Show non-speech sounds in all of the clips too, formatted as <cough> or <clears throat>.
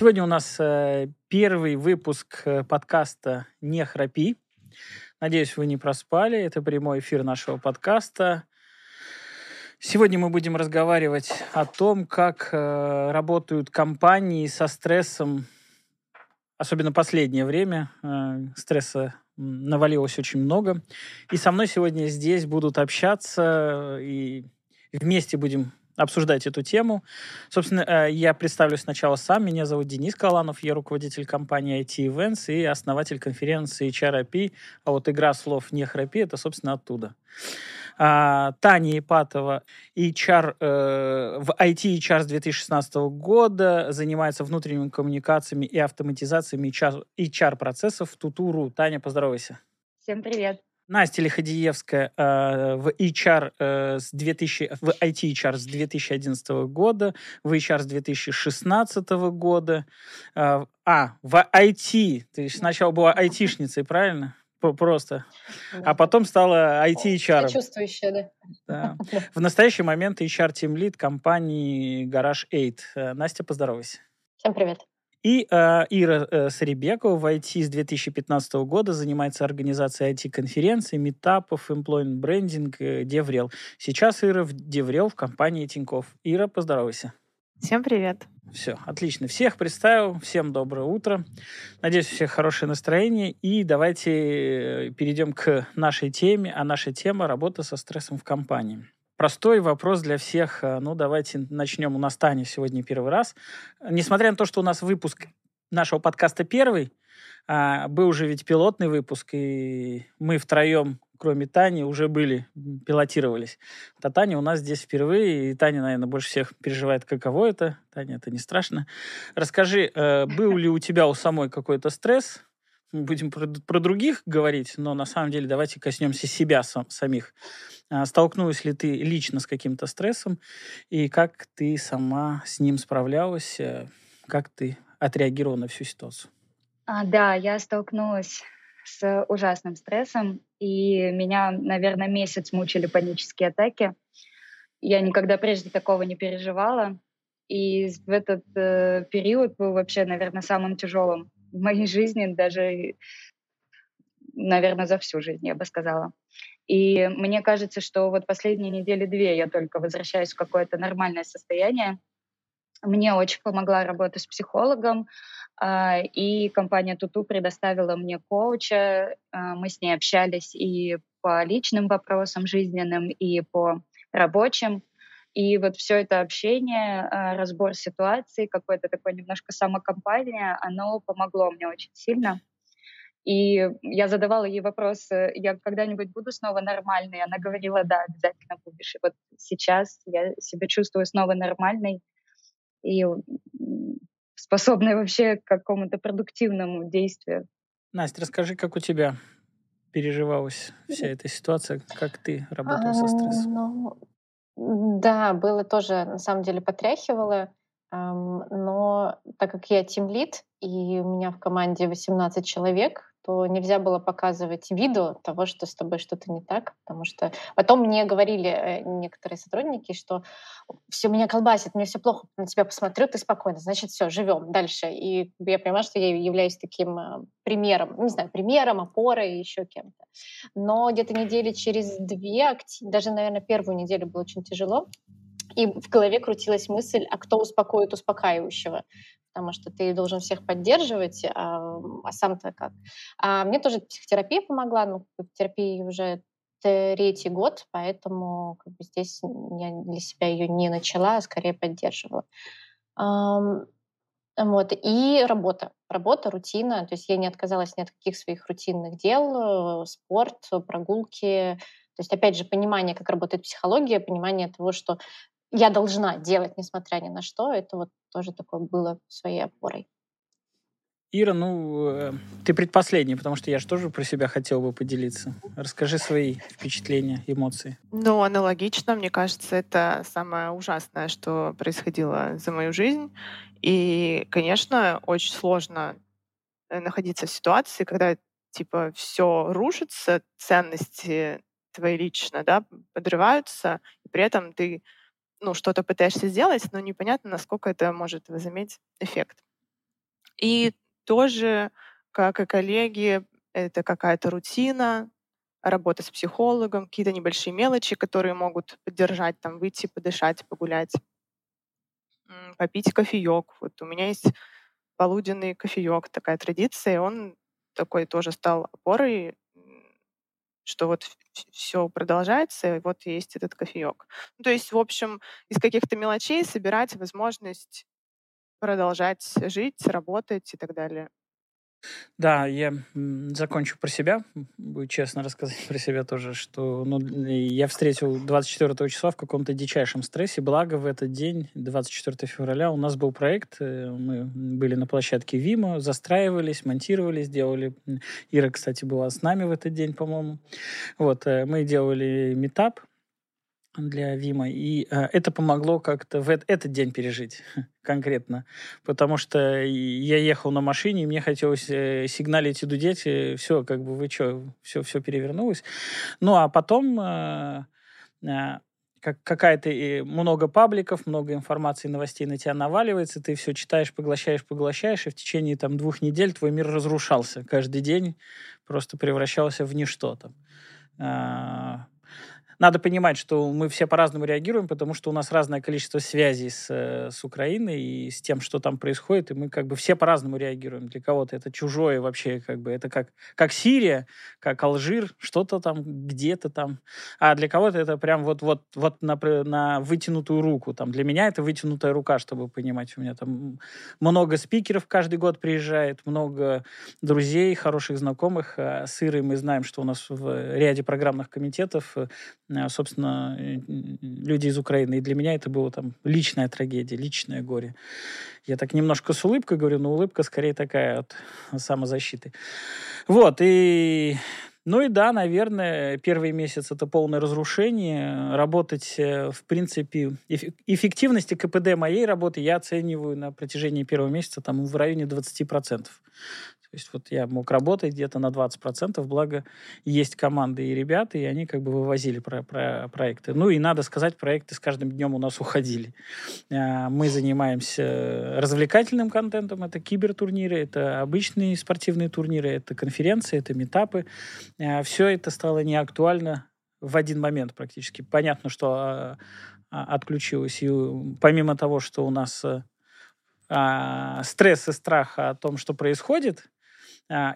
Сегодня у нас э, первый выпуск э, подкаста «Не храпи». Надеюсь, вы не проспали. Это прямой эфир нашего подкаста. Сегодня мы будем разговаривать о том, как э, работают компании со стрессом, особенно последнее время. Стресса навалилось очень много. И со мной сегодня здесь будут общаться и вместе будем обсуждать эту тему. Собственно, э, я представлю сначала сам. Меня зовут Денис Каланов, я руководитель компании IT Events и основатель конференции HRP. А вот игра слов «не храпи» — это, собственно, оттуда. А, Таня Ипатова, HR, э, в IT HR с 2016 года, занимается внутренними коммуникациями и автоматизациями HR, HR-процессов в Тутуру. Таня, поздоровайся. Всем привет. Настя Лиходиевская э, в HR э, с 2000, в IT HR с 2011 года, в HR с 2016 года. Э, а, в IT, ты сначала была айтишницей, правильно? Просто. А потом стала IT-HR. Чувствующая, да. да. <laughs> В настоящий момент HR-тим лид компании Garage 8. Э, Настя, поздоровайся. Всем привет. И э, Ира э, Сарибекова в IT с 2015 года занимается организацией IT-конференций, метапов, employment брендинг, э, Деврел. Сейчас Ира в Деврел в компании Тиньков. Ира, поздоровайся. Всем привет. Все, отлично. Всех представил. Всем доброе утро. Надеюсь, у всех хорошее настроение. И давайте э, перейдем к нашей теме. А наша тема – работа со стрессом в компании. Простой вопрос для всех. Э, ну, давайте начнем. У нас Таня сегодня первый раз. Несмотря на то, что у нас выпуск нашего подкаста первый, а, был уже ведь пилотный выпуск, и мы втроем, кроме Тани, уже были, пилотировались. А Таня у нас здесь впервые, и Таня, наверное, больше всех переживает, каково это. Таня, это не страшно. Расскажи, э, был ли у тебя у самой какой-то стресс будем про, про других говорить, но на самом деле давайте коснемся себя сам, самих. А, столкнулась ли ты лично с каким-то стрессом, и как ты сама с ним справлялась, э, как ты отреагировала на всю ситуацию? А, да, я столкнулась с ужасным стрессом, и меня, наверное, месяц мучили панические атаки. Я никогда прежде такого не переживала, и в этот э, период был вообще, наверное, самым тяжелым в моей жизни, даже, наверное, за всю жизнь, я бы сказала. И мне кажется, что вот последние недели две я только возвращаюсь в какое-то нормальное состояние. Мне очень помогла работа с психологом, а, и компания Туту предоставила мне коуча. А, мы с ней общались и по личным вопросам жизненным, и по рабочим. И вот все это общение, а, разбор ситуации, какое-то такое немножко самокомпания, оно помогло мне очень сильно. И я задавала ей вопрос, я когда-нибудь буду снова нормальной? Она говорила, да, обязательно будешь. И вот сейчас я себя чувствую снова нормальной и способной вообще к какому-то продуктивному действию. Настя, расскажи, как у тебя переживалась вся эта ситуация, как ты работала со стрессом? Ну, да, было тоже, на самом деле, потряхивало. Но так как я тимлит, и у меня в команде 18 человек, то нельзя было показывать виду того, что с тобой что-то не так, потому что потом мне говорили э, некоторые сотрудники, что все меня колбасит, мне все плохо, на тебя посмотрю, ты спокойно, значит, все, живем дальше. И я понимаю, что я являюсь таким э, примером, не знаю, примером, опорой, еще кем-то. Но где-то недели через две, даже, наверное, первую неделю было очень тяжело, и в голове крутилась мысль, а кто успокоит успокаивающего? Потому что ты должен всех поддерживать, а, а сам-то как. А мне тоже психотерапия помогла, ну, в терапии уже третий год, поэтому как бы, здесь я для себя ее не начала, а скорее поддерживала. Вот. И работа. Работа, рутина. То есть я не отказалась ни от каких своих рутинных дел, э, спорт, прогулки. То есть, опять же, понимание, как работает психология, понимание того, что я должна делать, несмотря ни на что, это вот тоже такое было своей опорой. Ира, ну, э, ты предпоследний, потому что я же тоже про себя хотел бы поделиться. Расскажи свои впечатления, эмоции. Ну, аналогично, мне кажется, это самое ужасное, что происходило за мою жизнь. И, конечно, очень сложно э, находиться в ситуации, когда, типа, все рушится, ценности твои лично, да, подрываются, и при этом ты ну, что-то пытаешься сделать, но непонятно, насколько это может возыметь эффект. И тоже, как и коллеги, это какая-то рутина, работа с психологом, какие-то небольшие мелочи, которые могут поддержать, там, выйти, подышать, погулять, попить кофеек. Вот у меня есть полуденный кофеек, такая традиция, и он такой тоже стал опорой, что вот все продолжается, и вот есть этот кофеек. Ну, то есть, в общем, из каких-то мелочей собирать возможность продолжать жить, работать и так далее. Да, я закончу про себя. Будет честно рассказать <laughs> про себя тоже, что ну, я встретил 24 числа в каком-то дичайшем стрессе. Благо в этот день, 24 февраля, у нас был проект. Э, мы были на площадке Вима, застраивались, монтировали, сделали. Ира, кстати, была с нами в этот день, по-моему. Вот, э, мы делали метап для Вима. И э, это помогло как-то в э- этот день пережить <laughs> конкретно. Потому что я ехал на машине, и мне хотелось э, сигналить и дудеть. И все, как бы вы что, все, все перевернулось. Ну, а потом... Э, э, как какая-то много пабликов, много информации, новостей на тебя наваливается, ты все читаешь, поглощаешь, поглощаешь, и в течение там двух недель твой мир разрушался. Каждый день просто превращался в ничто там. А, надо понимать, что мы все по-разному реагируем, потому что у нас разное количество связей с, э, с Украиной и с тем, что там происходит, и мы как бы все по-разному реагируем. Для кого-то это чужое вообще, как бы это как, как Сирия, как Алжир, что-то там, где-то там. А для кого-то это прям вот, вот, вот на, на вытянутую руку. Там для меня это вытянутая рука, чтобы понимать. У меня там много спикеров каждый год приезжает, много друзей, хороших знакомых. А с Ирой мы знаем, что у нас в ряде программных комитетов э, собственно, э, люди из Украины. И для меня это было там личная трагедия, личное горе. Я так немножко с улыбкой говорю, но улыбка скорее такая от самозащиты. Вот, и ну и да, наверное, первый месяц это полное разрушение. Работать, э, в принципе, эффективности КПД моей работы я оцениваю на протяжении первого месяца там в районе 20%. То есть вот я мог работать где-то на 20%, благо есть команды и ребята, и они как бы вывозили про, про проекты. Ну и надо сказать, проекты с каждым днем у нас уходили. А, мы занимаемся развлекательным контентом, это кибертурниры, это обычные спортивные турниры, это конференции, это метапы. А, Все это стало неактуально в один момент практически. Понятно, что а, отключилось. И помимо того, что у нас стресс и страх о том, что происходит,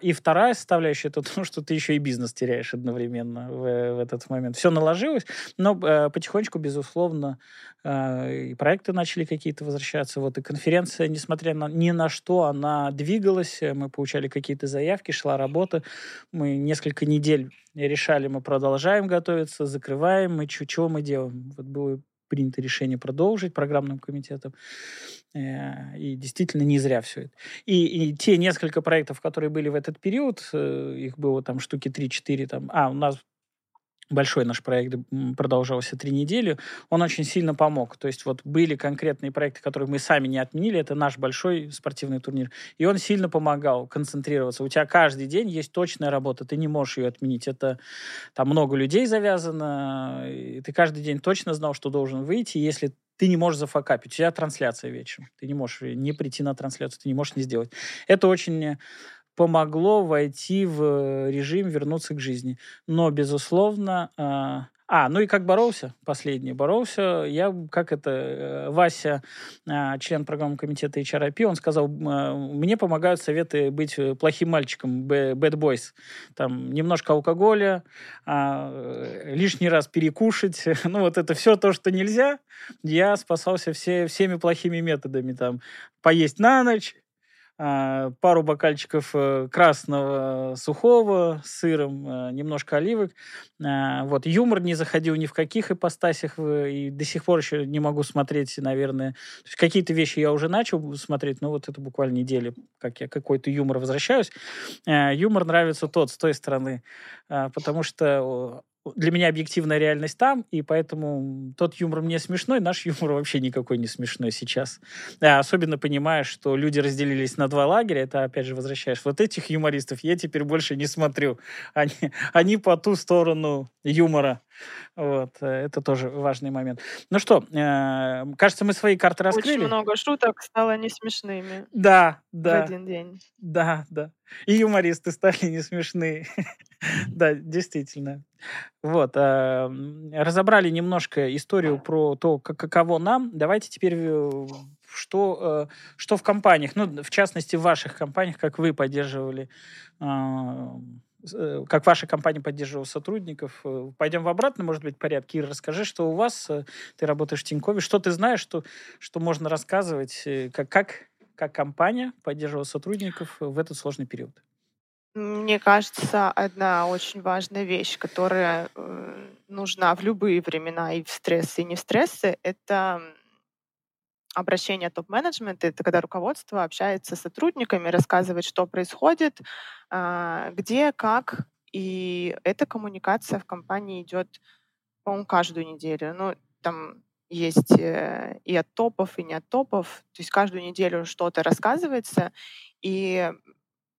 и вторая составляющая это <laughs> то, что ты еще и бизнес теряешь одновременно в, в этот момент. Все наложилось, но э, потихонечку, безусловно, э, и проекты начали какие-то возвращаться. Вот и конференция, несмотря на ни на что, она двигалась. Мы получали какие-то заявки, шла работа. Мы несколько недель решали, мы продолжаем готовиться, закрываем, мы чего мы делаем. Вот было принято решение продолжить программным комитетом. Э, и действительно не зря все это. И, и те несколько проектов, которые были в этот период, э, их было там штуки 3-4, там, а, у нас большой наш проект продолжался три недели, он очень сильно помог. То есть вот были конкретные проекты, которые мы сами не отменили, это наш большой спортивный турнир, и он сильно помогал концентрироваться. У тебя каждый день есть точная работа, ты не можешь ее отменить. Это там много людей завязано, и ты каждый день точно знал, что должен выйти, если ты не можешь зафакапить. У тебя трансляция вечером. Ты не можешь не прийти на трансляцию, ты не можешь не сделать. Это очень помогло войти в э, режим, вернуться к жизни. Но, безусловно, а, а, ну и как боролся, последний боролся, я, как это, э, Вася, а, член программы комитета HRIP, он сказал, мне помогают советы быть э, плохим мальчиком, bad boys. Там немножко алкоголя, а, лишний раз перекушать, <laughs> ну вот это все то, что нельзя, я спасался все, всеми плохими методами, там, поесть на ночь, а, пару бокальчиков э, красного сухого с сыром, э, немножко оливок. А, вот. Юмор не заходил ни в каких ипостасях, и до сих пор еще не могу смотреть, наверное. какие-то вещи я уже начал смотреть, но вот это буквально недели, как я какой-то юмор возвращаюсь. А, юмор нравится тот, с той стороны, потому что для меня объективная реальность там, и поэтому тот юмор мне смешной, наш юмор вообще никакой не смешной сейчас. Да, особенно понимая, что люди разделились на два лагеря, это опять же возвращаешь. Вот этих юмористов я теперь больше не смотрю. Они, они по ту сторону юмора. Вот, э, это тоже важный момент. Ну что, э, кажется, мы свои карты раскрыли. Очень много шуток стало не смешными. Да, да. В один день. Да, да. И юмористы стали не смешные. <laughs> да, действительно. Вот. Э, разобрали немножко историю про то, каково нам. Давайте теперь что, что в компаниях, ну, в частности, в ваших компаниях, как вы поддерживали как ваша компания поддерживала сотрудников. Э, пойдем в обратном, может быть, порядке. Ира, расскажи, что у вас, э, ты работаешь в Тинькове, что ты знаешь, что, что можно рассказывать, как, как, как компания поддерживала сотрудников в этот сложный период? Мне кажется, одна очень важная вещь, которая нужна в любые времена, и в стрессы, и не в стрессы, это обращение топ-менеджмента — это когда руководство общается с сотрудниками, рассказывает, что происходит, а, где, как. И эта коммуникация в компании идет, по-моему, каждую неделю. Ну, там есть э, и от топов, и не от топов. То есть каждую неделю что-то рассказывается, и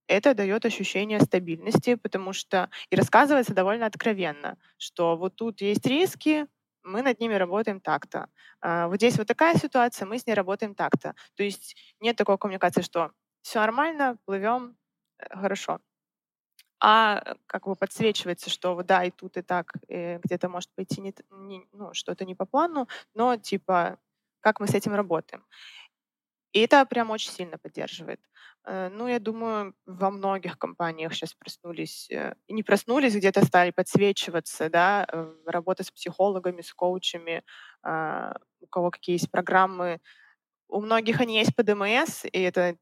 это дает ощущение стабильности, потому что и рассказывается довольно откровенно, что вот тут есть риски, мы над ними работаем так-то. А, вот здесь вот такая ситуация, мы с ней работаем так-то. То есть нет такой коммуникации, что все нормально, плывем, э, хорошо. А э, как бы подсвечивается, что да, и тут, и так, и где-то может пойти не, не, ну, что-то не по плану, но типа как мы с этим работаем. И это прям очень сильно поддерживает. Э, ну, я думаю, во многих компаниях сейчас проснулись, э, не проснулись, где-то стали подсвечиваться, да, э, работа с психологами, с коучами, а, у кого какие есть программы. У многих они есть по ДМС, и это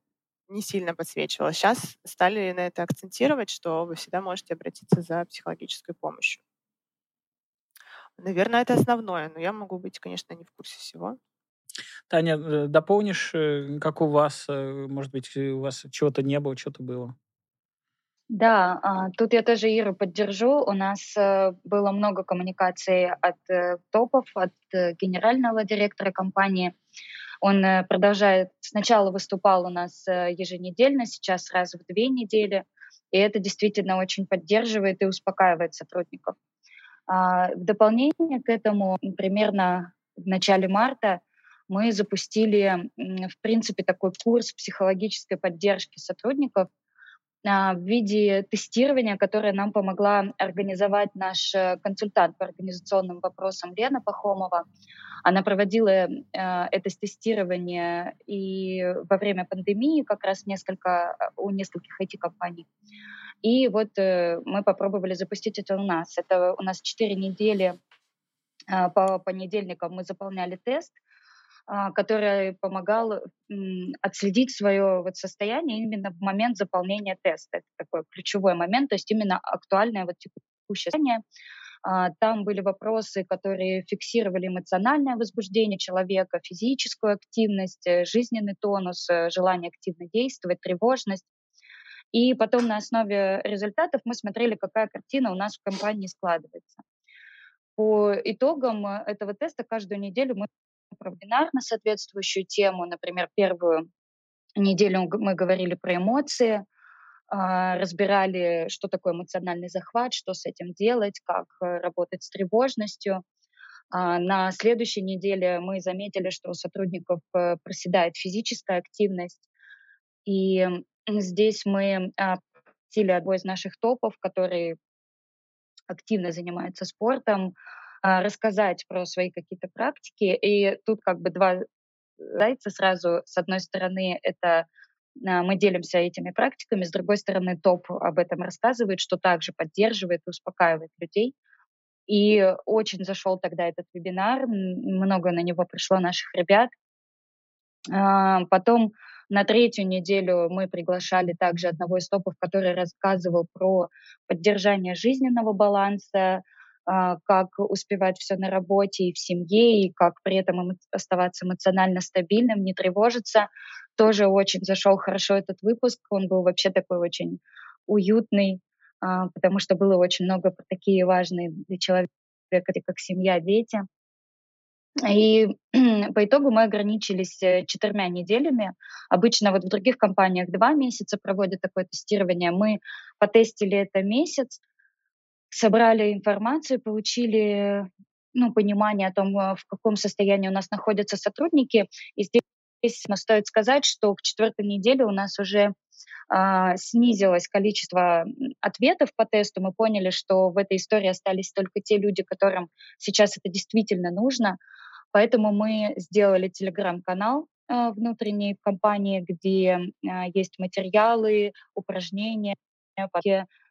не сильно подсвечивалось. Сейчас стали на это акцентировать, что вы всегда можете обратиться за психологической помощью. Наверное, это основное, но я могу быть, конечно, не в курсе всего. Таня, э, дополнишь, э, как у вас, э, может быть, у вас чего-то не было, что-то было? Да, а, тут я тоже Иру поддержу. У нас было много коммуникаций от топов, от генерального директора компании. Он продолжает, сначала выступал у нас еженедельно, сейчас раз в две недели, и это действительно очень поддерживает и успокаивает сотрудников. А, в дополнение к этому, примерно в начале марта мы запустили, в принципе, такой курс психологической поддержки сотрудников а, в виде тестирования, которое нам помогла организовать наш э, консультант по организационным вопросам Лена Пахомова. Она проводила э, это тестирование и во время пандемии как раз несколько, у нескольких IT-компаний. И вот э, мы попробовали запустить это у нас. Это у нас 4 недели по понедельникам мы заполняли тест, а, который помогал отследить свое вот состояние именно в момент заполнения теста. Это такой ключевой момент, то есть именно актуальное вот текущее состояние. А, там были вопросы, которые фиксировали эмоциональное возбуждение человека, физическую активность, э, жизненный тонус, э, желание активно действовать, тревожность. И потом на основе результатов мы смотрели, какая картина у нас в компании складывается. По итогам этого теста каждую неделю мы про вебинар на соответствующую тему. Например, первую неделю мы говорили про эмоции, а, разбирали, что такое эмоциональный захват, что с этим делать, как э, работать с тревожностью. А, на следующей неделе мы заметили, что у сотрудников э, проседает физическая активность. И здесь мы попросили одного из наших топов, который активно занимается спортом, а, рассказать про свои какие-то практики. И тут как бы два зайца сразу. С одной стороны, это а, мы делимся этими практиками, с другой стороны, топ об этом рассказывает, что также поддерживает и успокаивает людей. И очень зашел тогда этот вебинар, много на него пришло наших ребят. А, потом на третью неделю мы приглашали также одного из топов, который рассказывал про поддержание жизненного баланса, а, как успевать все на работе и в семье, и как при этом оставаться эмоционально стабильным, не тревожиться. Тоже очень зашел хорошо этот выпуск. Он был вообще такой очень уютный, а, потому что было очень много такие важные для человека, как семья, дети. И <clears throat> по итогу мы ограничились э, четырьмя неделями. Обычно вот в других компаниях два месяца проводят такое тестирование. Мы потестили это месяц, собрали информацию, получили ну, понимание о том, э, в каком состоянии у нас находятся сотрудники. И здесь стоит сказать, что к четвертой неделе у нас уже а, снизилось количество ответов по тесту. Мы поняли, что в этой истории остались только те люди, которым сейчас это действительно нужно. Поэтому мы сделали телеграм-канал а, внутренней компании, где а, есть материалы, упражнения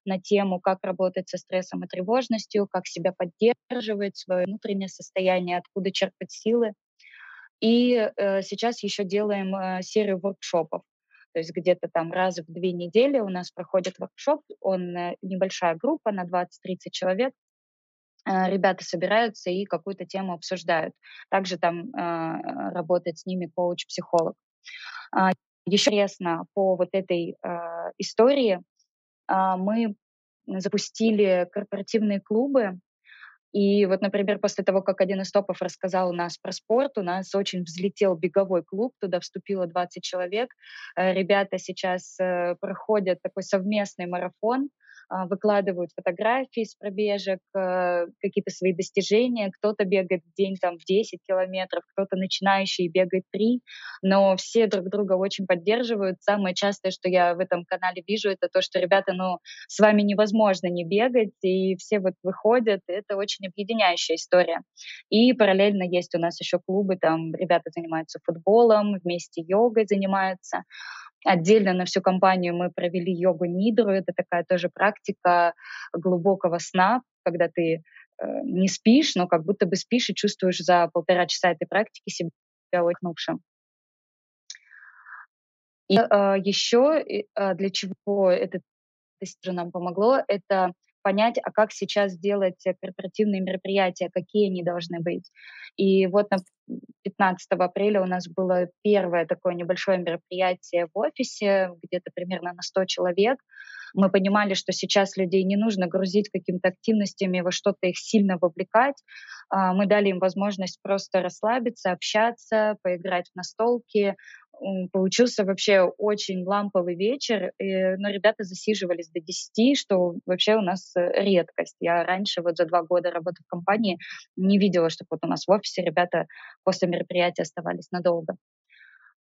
на тему, как работать со стрессом и тревожностью, как себя поддерживать, свое внутреннее состояние, откуда черпать силы. И э, сейчас еще делаем э, серию воркшопов. То есть где-то там раз в две недели у нас проходит воркшоп, он э, небольшая группа на 20-30 человек, э, ребята собираются и какую-то тему обсуждают. Также там э, работает с ними коуч-психолог. А, еще интересно по вот этой э, истории мы запустили корпоративные клубы, и вот, например, после того, как один из топов рассказал у нас про спорт, у нас очень взлетел беговой клуб, туда вступило 20 человек. Э, ребята сейчас э, проходят такой совместный марафон, а, выкладывают фотографии с пробежек, э, какие-то свои достижения. Кто-то бегает в день там в 10 километров, кто-то начинающий бегает 3, но все друг друга очень поддерживают. Самое частое, что я в этом канале вижу, это то, что ребята, ну, с вами невозможно не бегать, и все вот выходят, это очень объединяющая история. И параллельно есть у нас еще клубы, там ребята занимаются футболом, вместе йогой занимаются. Отдельно на всю компанию мы провели йогу нидру. Это такая тоже практика глубокого сна, когда ты э, не спишь, но как будто бы спишь и чувствуешь за полтора часа этой практики себя отдохнувшим. И э, еще э, для чего это нам помогло, это понять, а как сейчас делать корпоративные мероприятия, какие они должны быть. И вот на 15 апреля у нас было первое такое небольшое мероприятие в офисе, где-то примерно на 100 человек. Мы понимали, что сейчас людей не нужно грузить какими-то активностями, во что-то их сильно вовлекать. А, мы дали им возможность просто расслабиться, общаться, поиграть в настолки, получился вообще очень ламповый вечер, и, но ребята засиживались до 10, что вообще у нас э, редкость. Я раньше, вот за два года работы в компании, не видела, чтобы вот у нас в офисе ребята после мероприятия оставались надолго.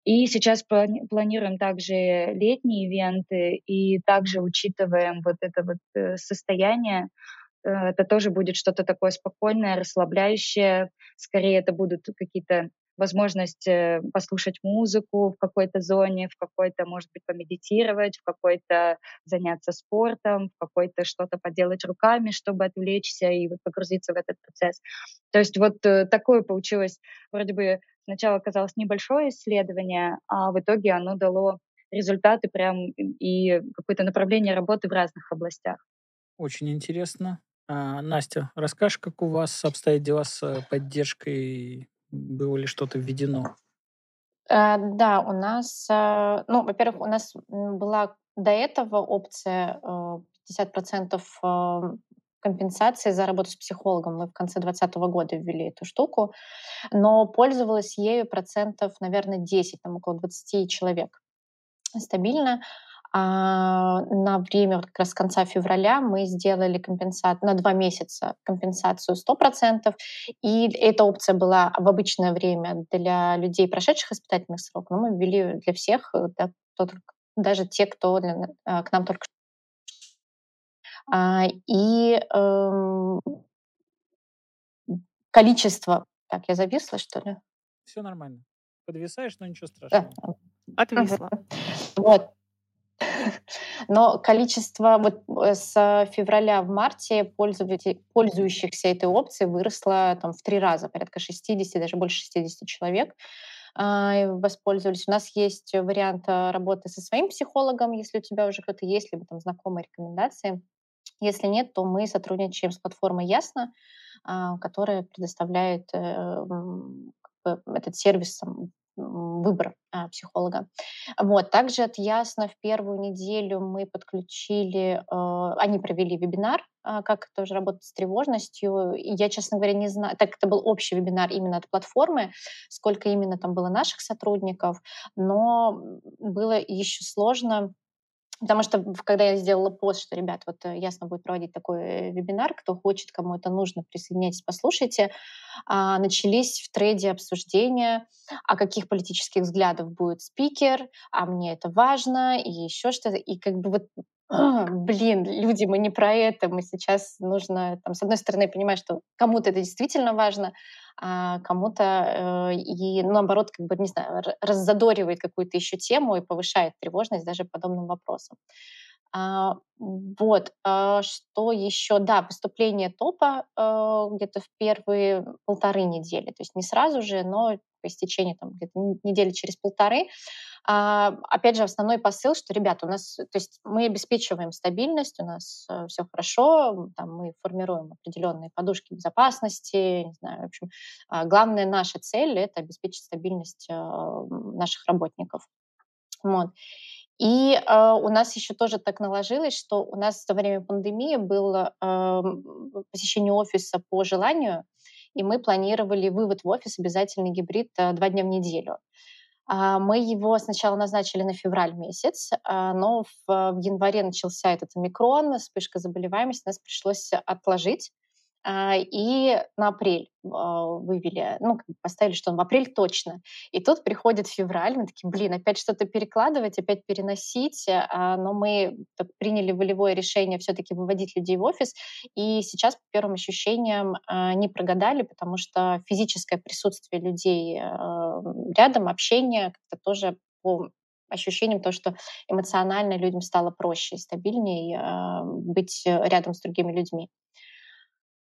И сейчас планируем также летние ивенты и также учитываем вот это вот э, состояние. Э, это тоже будет что-то такое спокойное, расслабляющее. Скорее это будут какие-то возможность э, послушать музыку в какой-то зоне, в какой-то, может быть, помедитировать, в какой-то заняться спортом, в какой-то что-то поделать руками, чтобы отвлечься и вот погрузиться в этот процесс. То есть вот э, такое получилось, вроде бы сначала казалось небольшое исследование, а в итоге оно дало результаты прям и какое-то направление работы в разных областях. Очень интересно. А, Настя, расскажешь, как у вас обстоят дела с э, поддержкой было ли что-то введено? Э, да, у нас, э, ну, во-первых, у нас была до этого опция 50% э, компенсации за работу с психологом. Мы в конце 2020 года ввели эту штуку, но пользовалась ею процентов, наверное, 10, там около 20 человек стабильно. А на время вот как раз конца февраля мы сделали компенсацию на два месяца компенсацию 100%. И эта опция была в обычное время для людей, прошедших испытательный срок, но мы ввели для всех, э, да, кто, даже те, кто для, а, к нам только а, и эм, количество... Так, я зависла, что ли? Все нормально. Подвисаешь, но ничего страшного. Да. Отвисла. Вот. Но количество вот э, с февраля в марте пользующихся этой опцией выросло там, в три раза, порядка 60, даже больше 60 человек а, воспользовались. У нас есть вариант э, работы со своим психологом, если у тебя уже кто-то есть, либо там знакомые рекомендации. Если нет, то мы сотрудничаем с платформой Ясно, а, которая предоставляет э, этот сервис выбор а, психолога. Вот. Также от Ясно в первую неделю мы подключили, э, они провели вебинар, э, как тоже работать с тревожностью. Я, честно говоря, не знаю, так это был общий вебинар именно от платформы, сколько именно там было наших сотрудников, но было еще сложно Потому что когда я сделала пост, что, ребят, вот э, ясно будет проводить такой э, вебинар, кто хочет, кому это нужно, присоединяйтесь, послушайте, а, начались в трейде обсуждения, а каких политических взглядов будет спикер, а мне это важно, и еще что-то. И как бы вот блин, люди, мы не про это, мы сейчас нужно, там, с одной стороны, понимать, что кому-то это действительно важно, а кому-то э, и, ну, наоборот, как бы, не знаю, раззадоривает какую-то еще тему и повышает тревожность даже подобным вопросам. А, вот, а, что еще? Да, поступление топа а, где-то в первые полторы недели, то есть не сразу же, но по истечении там где-то недели через полторы. Опять же, основной посыл, что, ребята, у нас, то есть мы обеспечиваем стабильность, у нас э, все хорошо, там, мы формируем определенные подушки безопасности, не знаю, в общем, главная наша цель — это обеспечить стабильность э, наших работников. Вот. И э, у нас еще тоже так наложилось, что у нас во время пандемии было э, посещение офиса по желанию, и мы планировали вывод в офис обязательный гибрид э, два дня в неделю. Э, мы его сначала назначили на февраль месяц, э, но в, в январе начался этот омикрон, вспышка заболеваемости, нас пришлось отложить. А, и на апрель а, вывели, ну, поставили, что он в апрель точно. И тут приходит февраль, мы такие, блин, опять что-то перекладывать, опять переносить, а, но мы приняли волевое решение все-таки выводить людей в офис, и сейчас, по первым ощущениям, не прогадали, потому что физическое присутствие людей рядом, общение как-то тоже по ощущением то, что эмоционально людям стало проще и стабильнее быть рядом с другими людьми.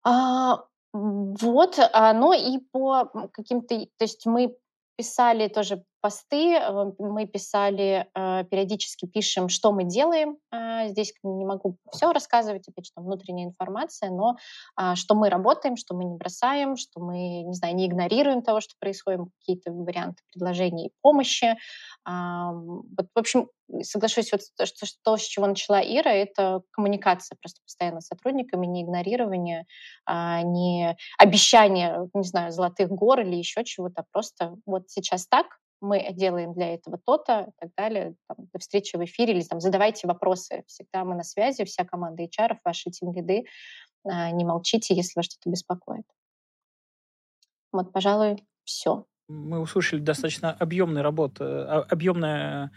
А, вот, а, но и по каким-то, то есть мы писали тоже посты, э, мы писали, э, периодически пишем, что мы делаем. А, здесь не могу все рассказывать, опять же, там внутренняя информация, но а, что мы работаем, что мы не бросаем, что мы, не знаю, не игнорируем того, что происходит, какие-то варианты предложений помощи. Вот, в общем, соглашусь, вот что, то, с чего начала Ира, это коммуникация просто постоянно с сотрудниками, не игнорирование, не обещание, не знаю, золотых гор или еще чего-то, а просто вот сейчас так, мы делаем для этого то-то и так далее. Там, до встречи в эфире или там, задавайте вопросы. Всегда мы на связи, вся команда HR, ваши тим-лиды. А, не молчите, если вас что-то беспокоит. Вот, пожалуй, все. Мы услышали достаточно объемный работ, э, объемное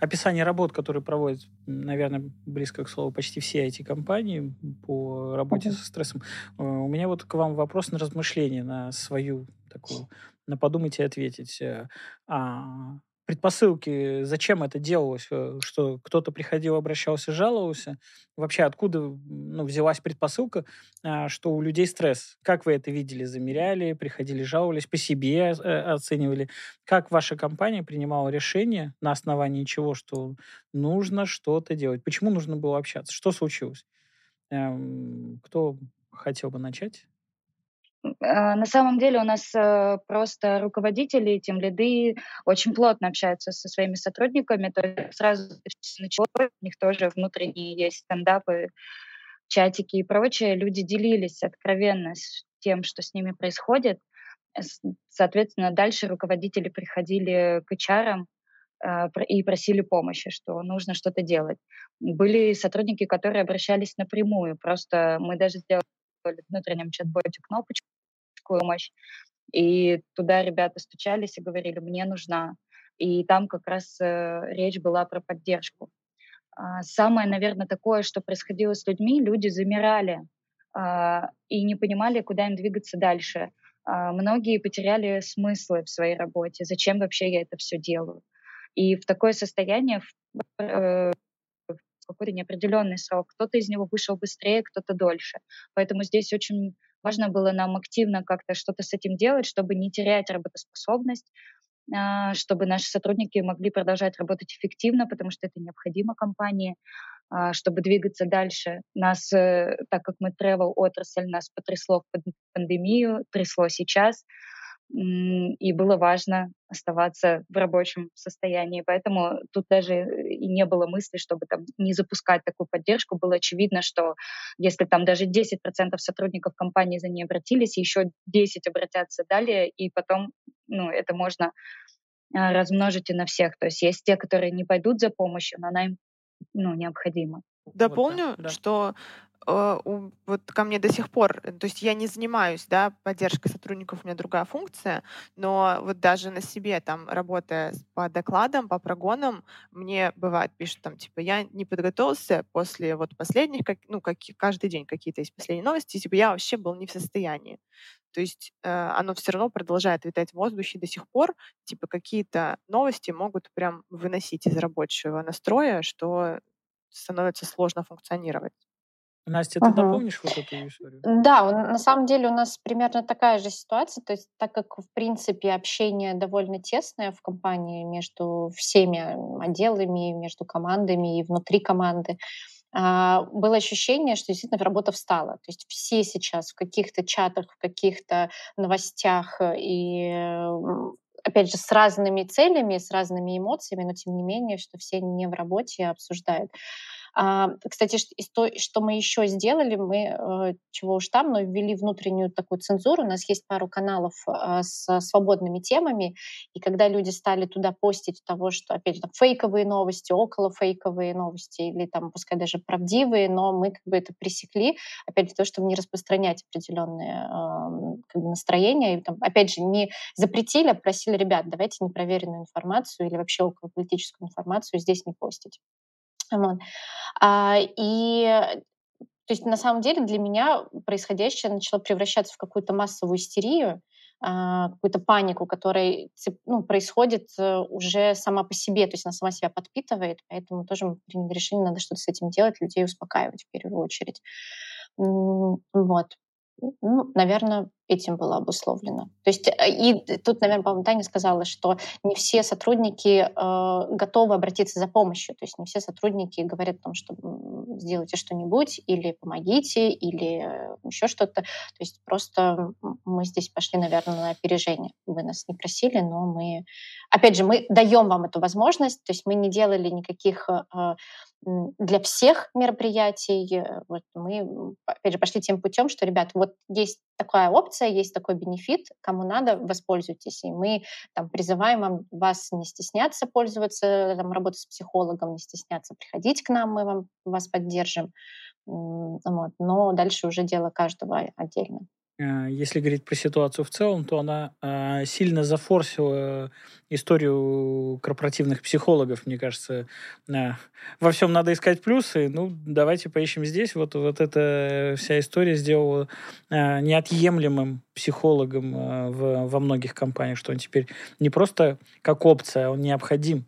описание работ, которые проводят, наверное, близко к слову, почти все эти компании по работе mm-hmm. со стрессом. Э, у меня вот к вам вопрос на размышление, на свою такую на подумать и ответить. Э, а, предпосылки, зачем это делалось, э, что кто-то приходил, обращался, жаловался. Вообще, откуда ну, взялась предпосылка, а, что у людей стресс? Как вы это видели, замеряли, приходили, жаловались, по себе э, оценивали? Как ваша компания принимала решение на основании чего, что нужно что-то делать? Почему нужно было общаться? Что случилось? Эм, кто хотел бы начать? А, на самом деле у нас э, просто руководители, тем лиды очень плотно общаются со своими сотрудниками, то есть сразу началось, у них тоже внутренние есть стендапы, чатики и прочее. Люди делились откровенно с тем, что с ними происходит. Соответственно, дальше руководители приходили к HR а, и просили помощи, что нужно что-то делать. Были сотрудники, которые обращались напрямую. Просто мы даже сделали внутреннем чат-боте кнопочку помощь, и туда ребята стучались и говорили, мне нужна. И там как раз э, речь была про поддержку. А, самое, наверное, такое, что происходило с людьми, люди замирали а, и не понимали, куда им двигаться дальше. А, многие потеряли смыслы в своей работе, зачем вообще я это все делаю. И в такое состояние э, какой-то неопределенный срок. Кто-то из него вышел быстрее, кто-то дольше. Поэтому здесь очень важно было нам активно как-то что-то с этим делать, чтобы не терять работоспособность, а, чтобы наши сотрудники могли продолжать работать эффективно, потому что это необходимо компании, а, чтобы двигаться дальше. Нас, э, так как мы travel отрасль, нас потрясло пандемию, трясло сейчас и было важно оставаться в рабочем состоянии. Поэтому тут даже и не было мысли, чтобы там не запускать такую поддержку. Было очевидно, что если там даже 10% сотрудников компании за ней обратились, еще 10 обратятся далее, и потом ну, это можно а, размножить и на всех. То есть есть те, которые не пойдут за помощью, но она им ну, необходимо. Дополню, вот, да. что э, вот ко мне до сих пор, э, то есть я не занимаюсь, да, поддержкой сотрудников, у меня другая функция, но вот даже на себе, там, работая по докладам, по прогонам, мне бывает пишут там, типа, я не подготовился после вот последних, как, ну, как, каждый день какие-то есть последние новости, типа, я вообще был не в состоянии. То есть э, оно все равно продолжает витать в воздухе до сих пор. Типа какие-то новости могут прям выносить из рабочего настроя, что становится сложно функционировать. Настя, ты ага. дополнишь вот эту историю? Да, на самом деле у нас примерно такая же ситуация. То есть так как, в принципе, общение довольно тесное в компании между всеми отделами, между командами и внутри команды, а, было ощущение, что действительно работа встала. То есть все сейчас в каких-то чатах, в каких-то новостях и опять же, с разными целями, с разными эмоциями, но тем не менее, что все не в работе обсуждают. А, кстати, что мы еще сделали, мы, э, чего уж там, но ввели внутреннюю такую цензуру. У нас есть пару каналов а, с свободными темами, и когда люди стали туда постить того, что, опять же, там, фейковые новости, около фейковые новости, или там, пускай даже правдивые, но мы как бы это пресекли, опять же, то, чтобы не распространять определенные как бы, настроения. И, там, опять же, не запретили, а просили ребят, давайте непроверенную информацию или вообще около политическую информацию здесь не постить. Вот. А, и то есть на самом деле для меня происходящее начало превращаться в какую-то массовую истерию, а, какую-то панику, которая ну, происходит э, уже сама по себе, то есть она сама себя подпитывает, поэтому тоже мы приняли решение, надо что-то с этим делать, людей успокаивать в первую очередь. Вот. Ну, наверное, этим было обусловлено. То есть э, и тут, наверное, по-моему, Таня сказала, что не все сотрудники э, готовы обратиться за помощью. То есть не все сотрудники говорят о том, что сделайте что-нибудь или помогите, или э, еще что-то. То есть просто мы здесь пошли, наверное, на опережение. Вы нас не просили, но мы... Опять же, мы даем вам эту возможность. То есть мы не делали никаких э, для всех мероприятий. Вот мы, опять же, пошли тем путем, что, ребят, вот есть такая опция, есть такой бенефит, кому надо, воспользуйтесь. И мы там призываем вас не стесняться пользоваться, там, работать с психологом, не стесняться приходить к нам, мы вам, вас поддержим. Вот. Но дальше уже дело каждого отдельно. Э, если говорить про ситуацию в целом, то она э, сильно зафорсила историю корпоративных психологов, мне кажется. Э, во всем надо искать плюсы. Ну, давайте поищем здесь. Вот, вот эта вся история сделала неотъемлемым психологом в, во многих компаниях, что он теперь не просто как опция, он необходим.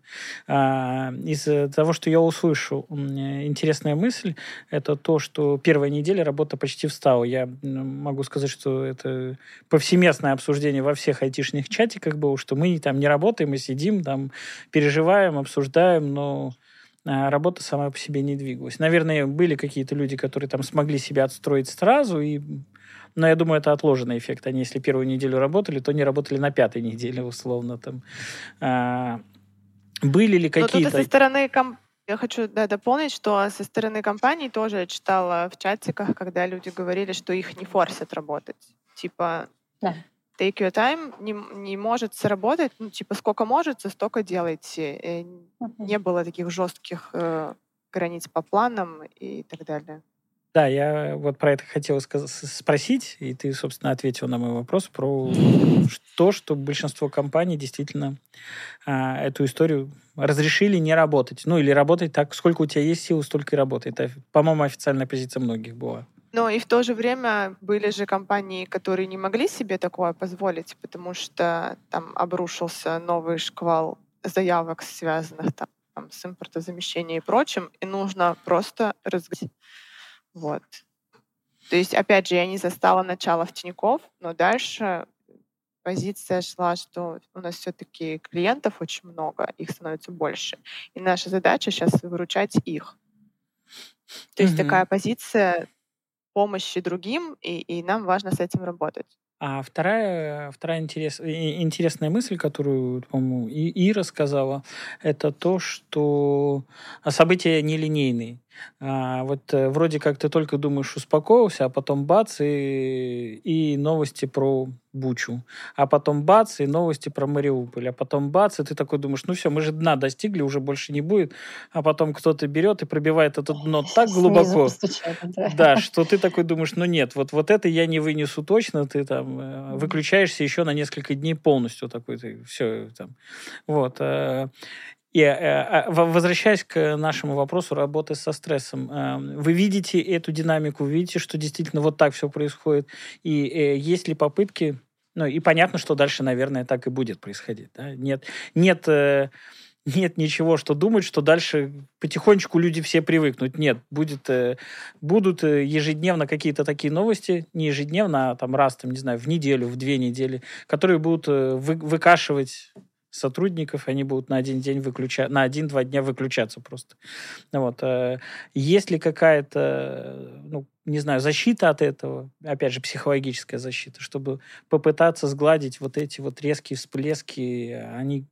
Из того, что я услышу, интересная мысль, это то, что первая неделя работа почти встала. Я могу сказать, что это повсеместное обсуждение во всех айтишных чатиках было, что мы там не работаем, мы сидим, там переживаем, обсуждаем, но а, работа сама по себе не двигалась. Наверное, были какие-то люди, которые там смогли себя отстроить сразу, и... но я думаю, это отложенный эффект. Они, если первую неделю работали, то не работали на пятой неделе, условно. Там. А, были ли какие-то... Но тут со стороны комп я хочу да, дополнить, что со стороны компаний тоже я читала в чатиках, когда люди говорили, что их не форсят работать. Типа, да. take your time не, не может сработать, ну, типа, сколько может, столько делайте. И не было таких жестких э, границ по планам и так далее. Да, я вот про это хотел спросить, и ты, собственно, ответил на мой вопрос про то, что большинство компаний действительно а, эту историю разрешили не работать. Ну, или работать так, сколько у тебя есть сил, столько и работай. Это, по-моему, официальная позиция многих была. Но и в то же время были же компании, которые не могли себе такое позволить, потому что там обрушился новый шквал заявок, связанных там, там с импортозамещением и прочим, и нужно просто разгрузить вот. То есть, опять же, я не застала начало в Тинькофф, но дальше позиция шла, что у нас все-таки клиентов очень много, их становится больше. И наша задача сейчас выручать их. То есть такая позиция помощи другим, и, и нам важно с этим работать. А вторая, вторая интерес, интересная мысль, которую, по-моему, Ира сказала, это то, что события нелинейные. А, вот э, вроде как ты только думаешь, успокоился, а потом бац, и, и новости про Бучу. А потом бац, и новости про Мариуполь. А потом бац, и ты такой думаешь, ну все, мы же дна достигли, уже больше не будет. А потом кто-то берет и пробивает это дно так <laughs> глубоко, да. да, что ты такой думаешь, ну нет, вот, вот это я не вынесу точно, ты там э, выключаешься еще на несколько дней полностью такой, ты все там. Вот. Э, и э, а, возвращаясь к нашему вопросу работы со стрессом, э, вы видите эту динамику, видите, что действительно вот так все происходит, и э, есть ли попытки, ну и понятно, что дальше, наверное, так и будет происходить, да? нет, нет, нет ничего, что думать, что дальше потихонечку люди все привыкнут. Нет, будет, будут ежедневно какие-то такие новости, не ежедневно, а там раз, там, не знаю, в неделю, в две недели, которые будут вы, выкашивать сотрудников, они будут на один день выключать, на один-два дня выключаться просто. Вот. Э, есть ли какая-то, ну, не знаю, защита от этого, опять же, психологическая защита, чтобы попытаться сгладить вот эти вот резкие всплески, они,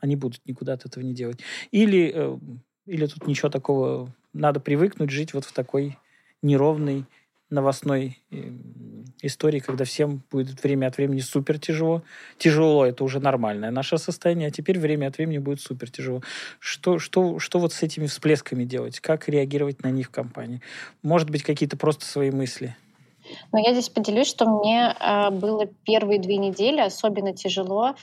они будут никуда от этого не делать. Или, э, или тут ничего такого, надо привыкнуть жить вот в такой неровной новостной эм, истории, когда всем будет время от времени супер тяжело. Тяжело это уже нормальное наше состояние, а теперь время от времени будет супер тяжело. Что, что, что вот с этими всплесками делать? Как реагировать на них в компании? Может быть, какие-то просто свои мысли? Но я здесь поделюсь, что мне э, было первые две недели особенно тяжело,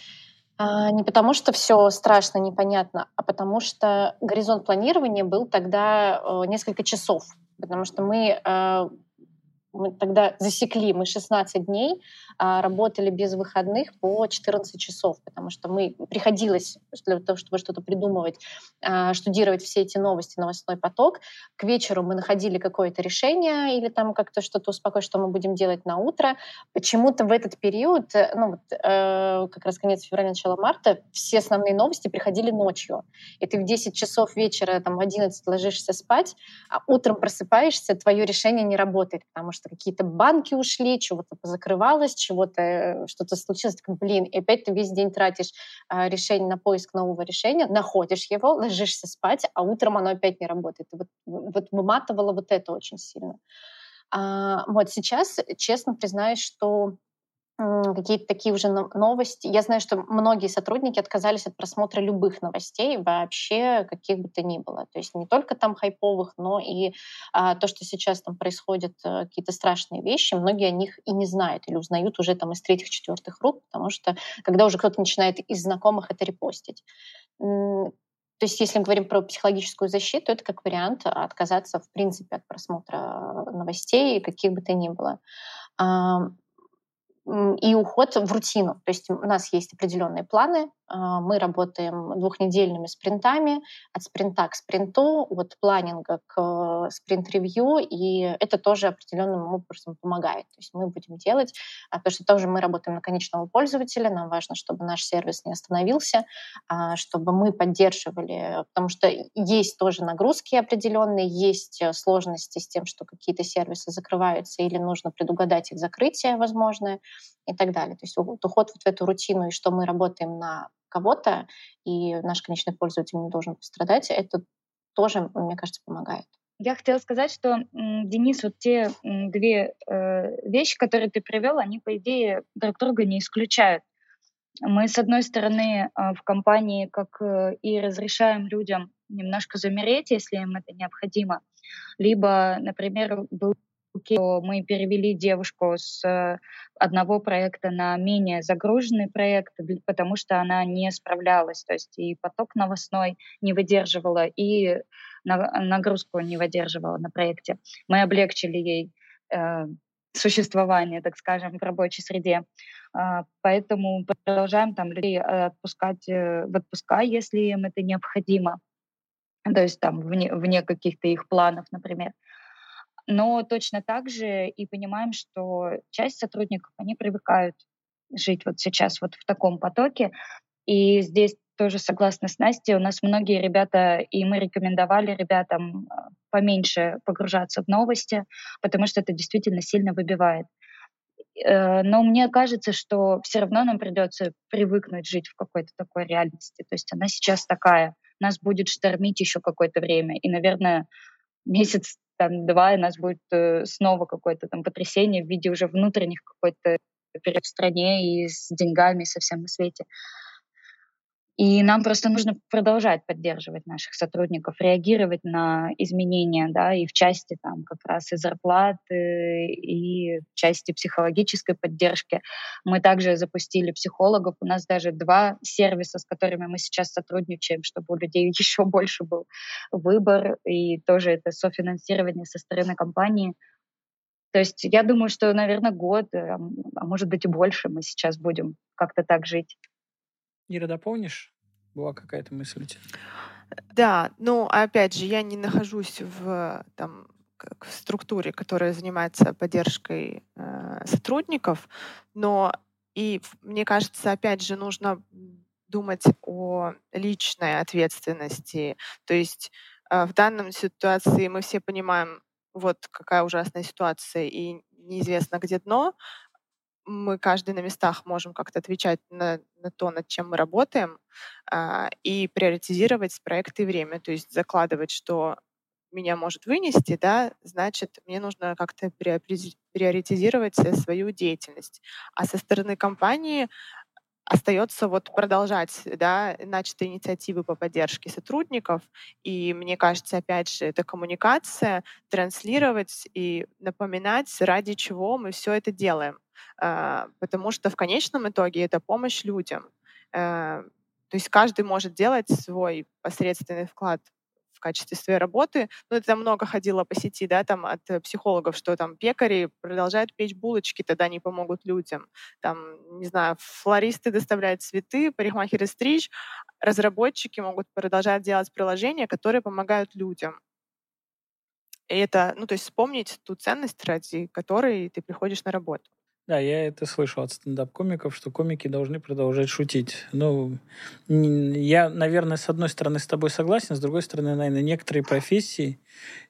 э, не потому что все страшно, непонятно, а потому что горизонт планирования был тогда э, несколько часов. Потому что мы э, мы тогда засекли, мы 16 дней работали без выходных по 14 часов, потому что мы приходилось для того, чтобы что-то придумывать, а, штудировать все эти новости, новостной поток. К вечеру мы находили какое-то решение или там как-то что-то успокоить, что мы будем делать на утро. Почему-то в этот период, э, ну вот э, как раз конец февраля, начало марта, все основные новости приходили ночью. И ты в 10 часов вечера, там в 11 ложишься спать, а утром просыпаешься, твое решение не работает, потому что какие-то банки ушли, чего-то позакрывалось, чего-то, э, что-то случилось, так, блин, и опять ты весь день тратишь а, решение на поиск нового решения, находишь его, ложишься спать, а утром оно опять не работает. Вот, вот выматывало вот это очень сильно. А, вот сейчас, честно признаюсь, что какие-то такие уже новости. Я знаю, что многие сотрудники отказались от просмотра любых новостей, вообще каких бы то ни было. То есть не только там хайповых, но и а, то, что сейчас там происходят, а, какие-то страшные вещи, многие о них и не знают или узнают уже там из третьих-четвертых рук, потому что когда уже кто-то начинает из знакомых это репостить. То есть, если мы говорим про психологическую защиту, это как вариант отказаться, в принципе, от просмотра новостей, каких бы то ни было и уход в рутину. То есть у нас есть определенные планы, а, мы работаем двухнедельными спринтами, от спринта к спринту, от планинга к э, спринт-ревью, и это тоже определенным образом помогает. То есть мы будем делать, а, потому что тоже мы работаем на конечного пользователя, нам важно, чтобы наш сервис не остановился, а, чтобы мы поддерживали, потому что есть тоже нагрузки определенные, есть э, сложности с тем, что какие-то сервисы закрываются или нужно предугадать их закрытие возможное и так далее. То есть уход вот в эту рутину и что мы работаем на кого-то, и наш конечный пользователь не должен пострадать, это тоже, мне кажется, помогает. Я хотела сказать, что, Денис, вот те две э, вещи, которые ты привел, они, по идее, друг друга не исключают. Мы, с одной стороны, э, в компании как э, и разрешаем людям немножко замереть, если им это необходимо, либо, например, был мы перевели девушку с э, одного проекта на менее загруженный проект, потому что она не справлялась. То есть и поток новостной не выдерживала, и нагрузку не выдерживала на проекте. Мы облегчили ей э, существование, так скажем, в рабочей среде. Э, поэтому продолжаем там людей отпускать э, в отпуска, если им это необходимо. То есть там вне, вне каких-то их планов, например. Но точно так же и понимаем, что часть сотрудников, они привыкают жить вот сейчас вот в таком потоке. И здесь тоже согласна с Настей, у нас многие ребята, и мы рекомендовали ребятам а, поменьше погружаться в новости, потому что это действительно сильно выбивает. Э, но мне кажется, что все равно нам придется привыкнуть жить в какой-то такой реальности. То есть она сейчас такая. Нас будет штормить еще какое-то время. И, наверное, месяц там два, и у нас будет э, снова какое-то там потрясение в виде уже внутренних какой-то перед в стране и с деньгами, и со всем на свете. И нам просто нужно продолжать поддерживать наших сотрудников, реагировать на изменения, да, и в части там как раз и зарплаты, и в части психологической поддержки. Мы также запустили психологов. У нас даже два сервиса, с которыми мы сейчас сотрудничаем, чтобы у людей <laughs> еще больше был выбор, и тоже это софинансирование со стороны компании. То есть я думаю, что, наверное, год, а, а может быть и больше мы сейчас будем как-то так жить. Ира, дополнишь? Была какая-то мысль у тебя? Да, ну, опять же, я не нахожусь в, там, в структуре, которая занимается поддержкой э, сотрудников, но и мне кажется, опять же, нужно думать о личной ответственности. То есть э, в данной ситуации мы все понимаем, вот какая ужасная ситуация, и неизвестно, где дно, мы каждый на местах можем как-то отвечать на, на то, над чем мы работаем, а, и приоритизировать проекты и время, то есть закладывать, что меня может вынести, да, значит, мне нужно как-то приоритизировать свою деятельность. А со стороны компании остается вот продолжать да, начатые инициативы по поддержке сотрудников. И мне кажется, опять же, это коммуникация, транслировать и напоминать, ради чего мы все это делаем. А, потому что в конечном итоге это помощь людям. Э, то есть каждый может делать свой посредственный вклад в качестве своей работы. Ну, это много ходило по сети, да, там от психологов, что там пекари продолжают печь булочки, тогда они помогут людям. Там, не знаю, флористы доставляют цветы, парикмахеры стричь, разработчики могут продолжать делать приложения, которые помогают людям. И это, ну, то есть вспомнить ту ценность, ради которой ты приходишь на работу. Да, я это слышал от стендап-комиков, что комики должны продолжать шутить. Ну, я, наверное, с одной стороны с тобой согласен, с другой стороны, наверное, некоторые профессии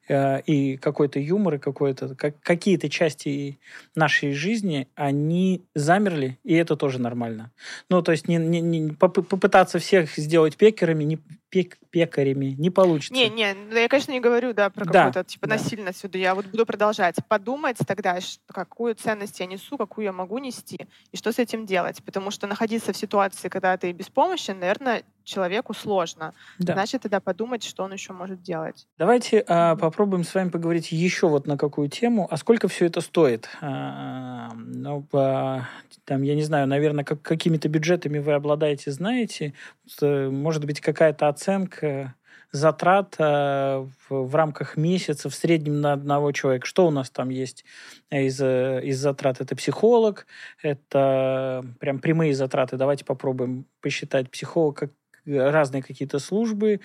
э, и какой-то юмор, и какой-то, как, какие-то части нашей жизни, они замерли, и это тоже нормально. Ну, то есть не, не, не, попытаться всех сделать пекерами, не, пек, пекарями. Не получится. Не, не, ну, я, конечно, не говорю, да, про да, какую-то, типа, да. насильность сюда. Я вот буду продолжать. Подумать тогда, какую ценность я несу, какую я могу нести, и что с этим делать. Потому что находиться в ситуации, когда ты беспомощен, наверное, человеку сложно. Да. Значит, тогда подумать, что он еще может делать. Давайте а, попробуем с вами поговорить еще вот на какую тему. А сколько все это стоит? А, ну, по, там, я не знаю, наверное, как, какими-то бюджетами вы обладаете, знаете. Может быть, какая-то оценка затрат э, в, в рамках месяца в среднем на одного человека. Что у нас там есть из, из затрат? Это психолог, это прям прямые затраты. Давайте попробуем посчитать. Психолог как разные какие-то службы.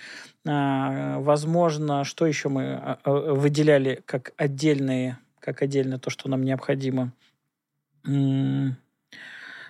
А, возможно, что еще мы а, а, выделяли как отдельные, как отдельно то, что нам необходимо.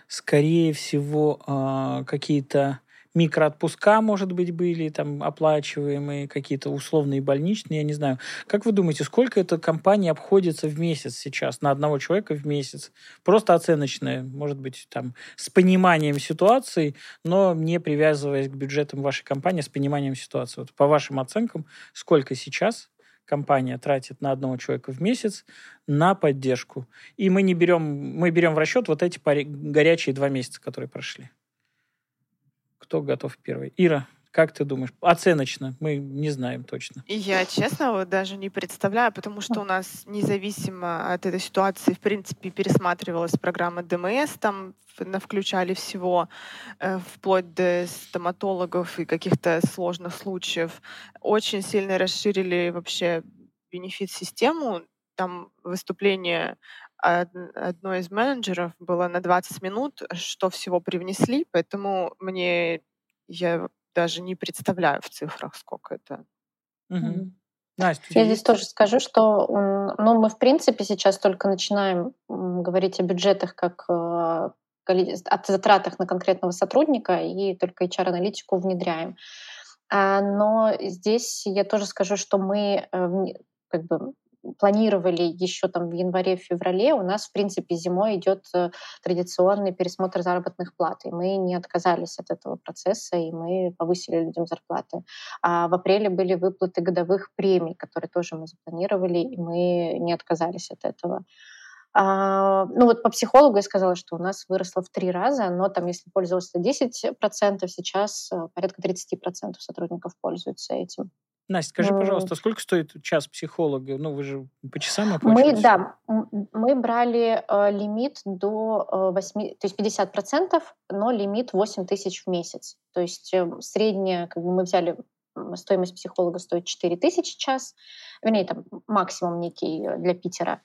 Скорее всего, какие-то микроотпуска, может быть, были там оплачиваемые, какие-то условные больничные, я не знаю. Как вы думаете, сколько эта компания обходится в месяц сейчас на одного человека в месяц? Просто оценочное, может быть, там с пониманием ситуации, но не привязываясь к бюджетам вашей компании, с пониманием ситуации. Вот по вашим оценкам, сколько сейчас компания тратит на одного человека в месяц на поддержку. И мы не берем, мы берем в расчет вот эти горячие два месяца, которые прошли. Кто готов первый? Ира, как ты думаешь? Оценочно, мы не знаем точно. Я, честно, вот даже не представляю, потому что у нас независимо от этой ситуации, в принципе, пересматривалась программа ДМС, там включали всего, э, вплоть до стоматологов и каких-то сложных случаев. Очень сильно расширили вообще бенефит-систему. Там выступление одной из менеджеров было на 20 минут, что всего привнесли, поэтому мне я даже не представляю в цифрах, сколько это. Угу. Настя, я здесь тоже скажу, что ну, мы, в принципе, сейчас только начинаем говорить о бюджетах как э, о затратах на конкретного сотрудника и только HR-аналитику внедряем. А, но здесь я тоже скажу, что мы э, как бы планировали еще там в январе-феврале, у нас, в принципе, зимой идет э, традиционный пересмотр заработных плат, и мы не отказались от этого процесса, и мы повысили людям зарплаты. А в апреле были выплаты годовых премий, которые тоже мы запланировали, и мы не отказались от этого. А, ну вот по психологу я сказала, что у нас выросло в три раза, но там, если пользовался 10%, сейчас э, порядка 30% сотрудников пользуются этим. Настя, скажи, пожалуйста, сколько стоит час психолога? Ну, вы же по часам оплачиваете. Мы, да, мы брали э, лимит до э, 8, то есть 50 процентов, но лимит 8 тысяч в месяц. То есть э, средняя, как бы мы взяли стоимость психолога стоит 4 тысячи час, вернее, там максимум некий для Питера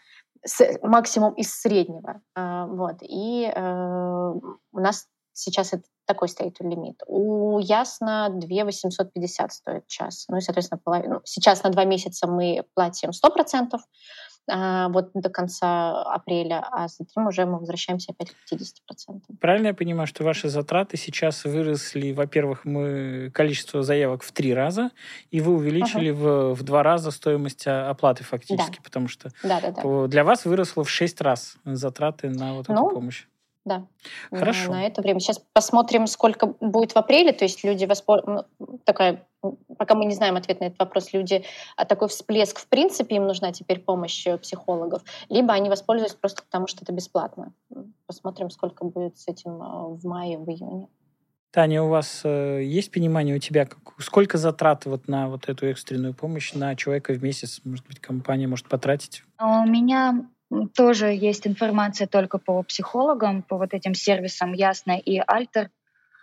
максимум из среднего. А, вот. И э, у нас сейчас это такой стоит лимит. У Ясно 2 850 стоит час. Ну и, соответственно, половину. Сейчас на два месяца мы платим 100%, а, вот до конца апреля, а затем уже мы возвращаемся опять к 50%. Правильно я понимаю, что ваши затраты сейчас выросли, во-первых, мы количество заявок в три раза, и вы увеличили uh-huh. в, в два раза стоимость оплаты фактически, да. потому что да, да, да. для вас выросло в шесть раз затраты на вот эту ну, помощь. Да. Хорошо. На, это время. Сейчас посмотрим, сколько будет в апреле. То есть люди воспользуются... Такая пока мы не знаем ответ на этот вопрос, люди, а такой всплеск, в принципе, им нужна теперь помощь э, психологов, либо они воспользуются просто потому, что это бесплатно. Посмотрим, сколько будет с этим э, в мае, в июне. Таня, у вас э, есть понимание у тебя, как, сколько затрат вот на вот эту экстренную помощь на человека в месяц, может быть, компания может потратить? А у меня тоже есть информация только по психологам, по вот этим сервисам Ясно и Альтер.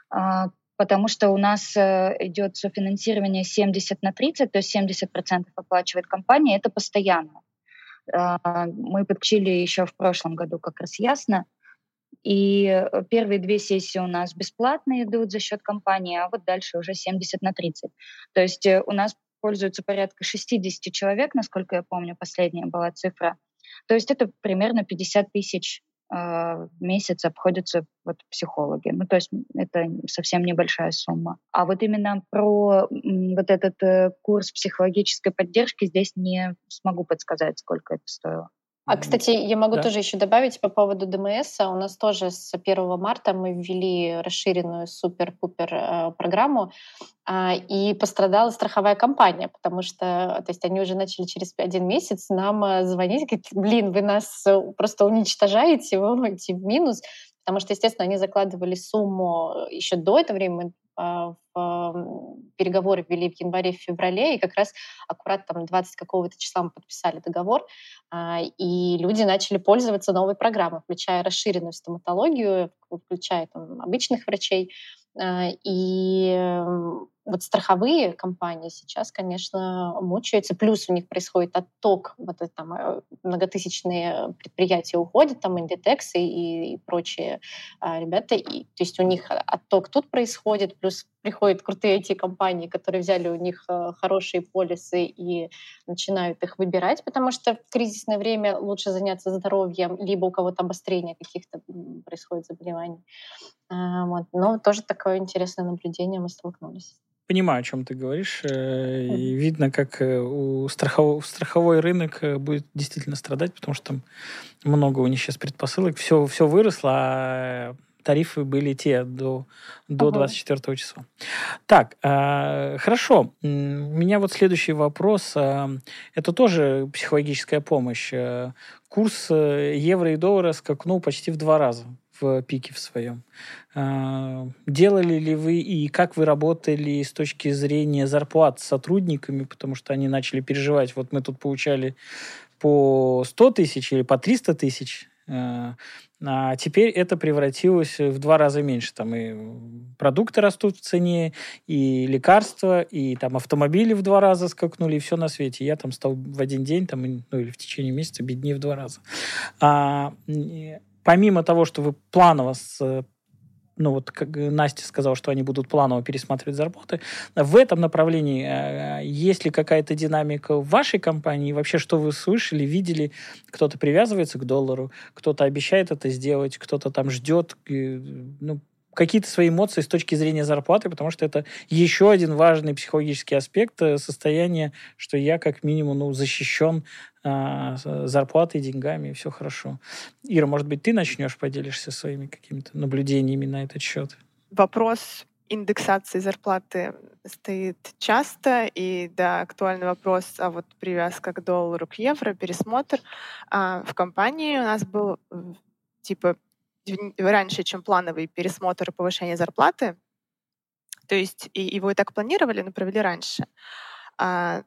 А, потому что у нас э, идет софинансирование 70 на 30, то есть 70% оплачивает компания, это постоянно. А, мы подключили еще в прошлом году как раз ясно. И э, первые две сессии у нас бесплатно идут за счет компании, а вот дальше уже 70 на 30. То есть э, у нас пользуются порядка 60 человек, насколько я помню, последняя была цифра. То есть это примерно 50 тысяч в месяц обходятся вот психологи. Ну, то есть это совсем небольшая сумма. А вот именно про вот этот э, курс психологической поддержки здесь не смогу подсказать, сколько это стоило. А, кстати, я могу да. тоже еще добавить по поводу ДМС. У нас тоже с 1 марта мы ввели расширенную супер-пупер э, программу, а, и пострадала страховая компания, потому что то есть они уже начали через один месяц нам э, звонить, говорить, блин, вы нас э, просто уничтожаете, вы в минус, потому что, естественно, они закладывали сумму еще до этого времени, в переговоры ввели в январе, в феврале, и как раз аккурат там 20 какого-то числа мы подписали договор, а, и люди начали пользоваться новой программой, включая расширенную стоматологию, включая там обычных врачей, а, и вот страховые компании сейчас, конечно, мучаются. Плюс у них происходит отток, вот это, там э, многотысячные предприятия уходят, там Inditex и, и прочие а, ребята. И, то есть у них отток тут происходит, плюс приходят крутые IT-компании, которые взяли у них э, хорошие полисы и начинают их выбирать, потому что в кризисное время лучше заняться здоровьем, либо у кого-то обострение каких-то происходит заболеваний. А, вот. Но тоже такое интересное наблюдение мы столкнулись понимаю, о чем ты говоришь. Э, и видно, как э, у страховой, страховой рынок э, будет действительно страдать, потому что там много у них сейчас предпосылок. Все, все выросло, а тарифы были те до, до 24 числа. Так, э, хорошо. У меня вот следующий вопрос. Это тоже психологическая помощь. Курс евро и доллара скакнул почти в два раза в пике в своем. А, делали ли вы и как вы работали с точки зрения зарплат с сотрудниками, потому что они начали переживать, вот мы тут получали по 100 тысяч или по 300 тысяч, а, а теперь это превратилось в два раза меньше. Там и продукты растут в цене, и лекарства, и там автомобили в два раза скакнули, и все на свете. Я там стал в один день, там, ну или в течение месяца беднее в два раза. А, помимо того, что вы планово с ну вот как Настя сказала, что они будут планово пересматривать зарплаты. В этом направлении э, есть ли какая-то динамика в вашей компании? Вообще, что вы слышали, видели? Кто-то привязывается к доллару, кто-то обещает это сделать, кто-то там ждет. Ну, какие-то свои эмоции с точки зрения зарплаты, потому что это еще один важный психологический аспект э, состояния, что я как минимум ну, защищен а, зарплатой, деньгами, и все хорошо. Ира, может быть, ты начнешь, поделишься своими какими-то наблюдениями на этот счет? Вопрос индексации зарплаты стоит часто, и да, актуальный вопрос, а вот привязка к доллару, к евро, пересмотр. А в компании у нас был типа раньше, чем плановый пересмотр и повышение зарплаты. То есть и его и так планировали, но провели раньше. А,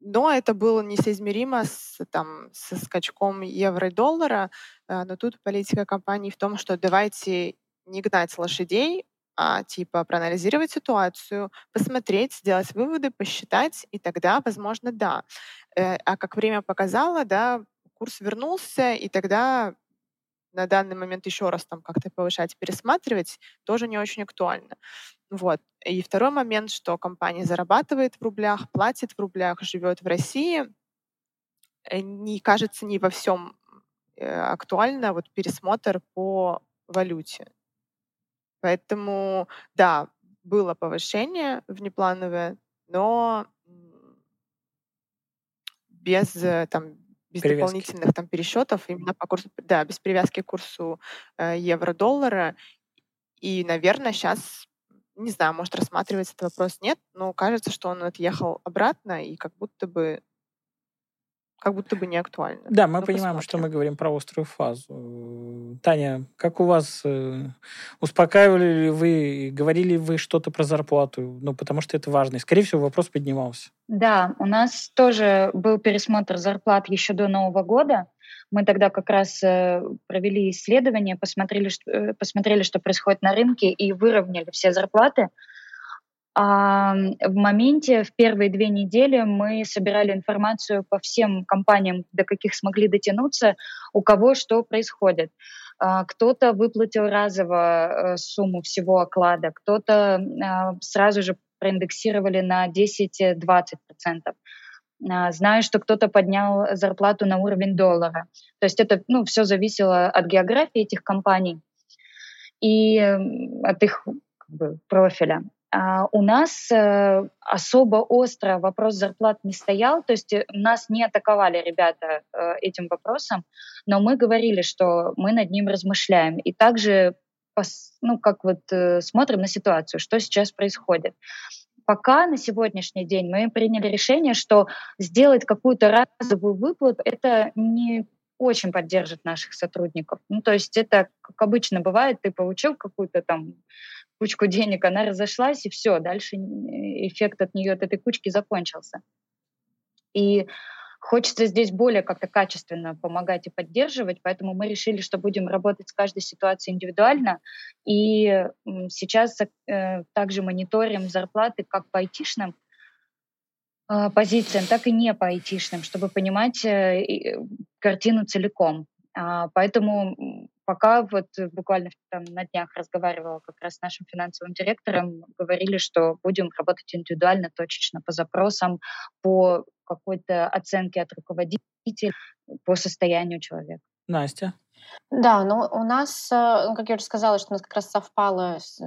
но это было несоизмеримо с, там, со скачком евро и доллара. А, но тут политика компании в том, что давайте не гнать лошадей, а типа проанализировать ситуацию, посмотреть, сделать выводы, посчитать, и тогда, возможно, да. Э, а как время показало, да, курс вернулся, и тогда на данный момент еще раз там как-то повышать, пересматривать, тоже не очень актуально. Вот. И второй момент, что компания зарабатывает в рублях, платит в рублях, живет в России, э, не кажется не во всем э, актуально вот пересмотр по валюте. Поэтому, да, было повышение внеплановое, но без э, там без Привязки. дополнительных там пересчетов, именно по курсу, да, без привязки к курсу э, евро-доллара. И, наверное, сейчас, не знаю, может рассматривается этот вопрос, нет, но кажется, что он отъехал обратно, и как будто бы как будто бы не актуально. Да, мы ну, понимаем, посмотрим. что мы говорим про острую фазу. Таня, как у вас? Э, успокаивали ли вы, говорили вы что-то про зарплату? Ну, потому что это важно. И, скорее всего, вопрос поднимался. Да, у нас тоже был пересмотр зарплат еще до Нового года. Мы тогда как раз э, провели исследование, посмотрели, что, э, посмотрели, что происходит на рынке, и выровняли все зарплаты. А в моменте, в первые две недели мы собирали информацию по всем компаниям, до каких смогли дотянуться, у кого что происходит. А, кто-то выплатил разово э, сумму всего оклада, кто-то а, сразу же проиндексировали на 10-20%. А, знаю, что кто-то поднял зарплату на уровень доллара. То есть это ну, все зависело от географии этих компаний и от их как бы, профиля. Uh, у нас uh, особо остро вопрос зарплат не стоял, то есть э, нас не атаковали ребята uh, этим вопросом, но мы говорили, что мы над ним размышляем. И также ну, как вот смотрим на ситуацию, что сейчас происходит. Пока на сегодняшний день мы приняли решение, что сделать какую-то разовую выплату, это не очень поддержит наших сотрудников. Ну, то есть это, как обычно бывает, ты получил какую-то там кучку денег, она разошлась, и все, дальше эффект от нее, от этой кучки закончился. И хочется здесь более как-то качественно помогать и поддерживать, поэтому мы решили, что будем работать с каждой ситуацией индивидуально. И сейчас э, также мониторим зарплаты как по айтишным э, позициям, так и не по айтишным, чтобы понимать э, картину целиком. А, поэтому пока вот буквально там на днях разговаривала как раз с нашим финансовым директором, говорили, что будем работать индивидуально, точечно, по запросам, по какой-то оценке от руководителя, по состоянию человека. Настя? Да, но у нас, э, ну, как я уже сказала, что у нас как раз совпало с,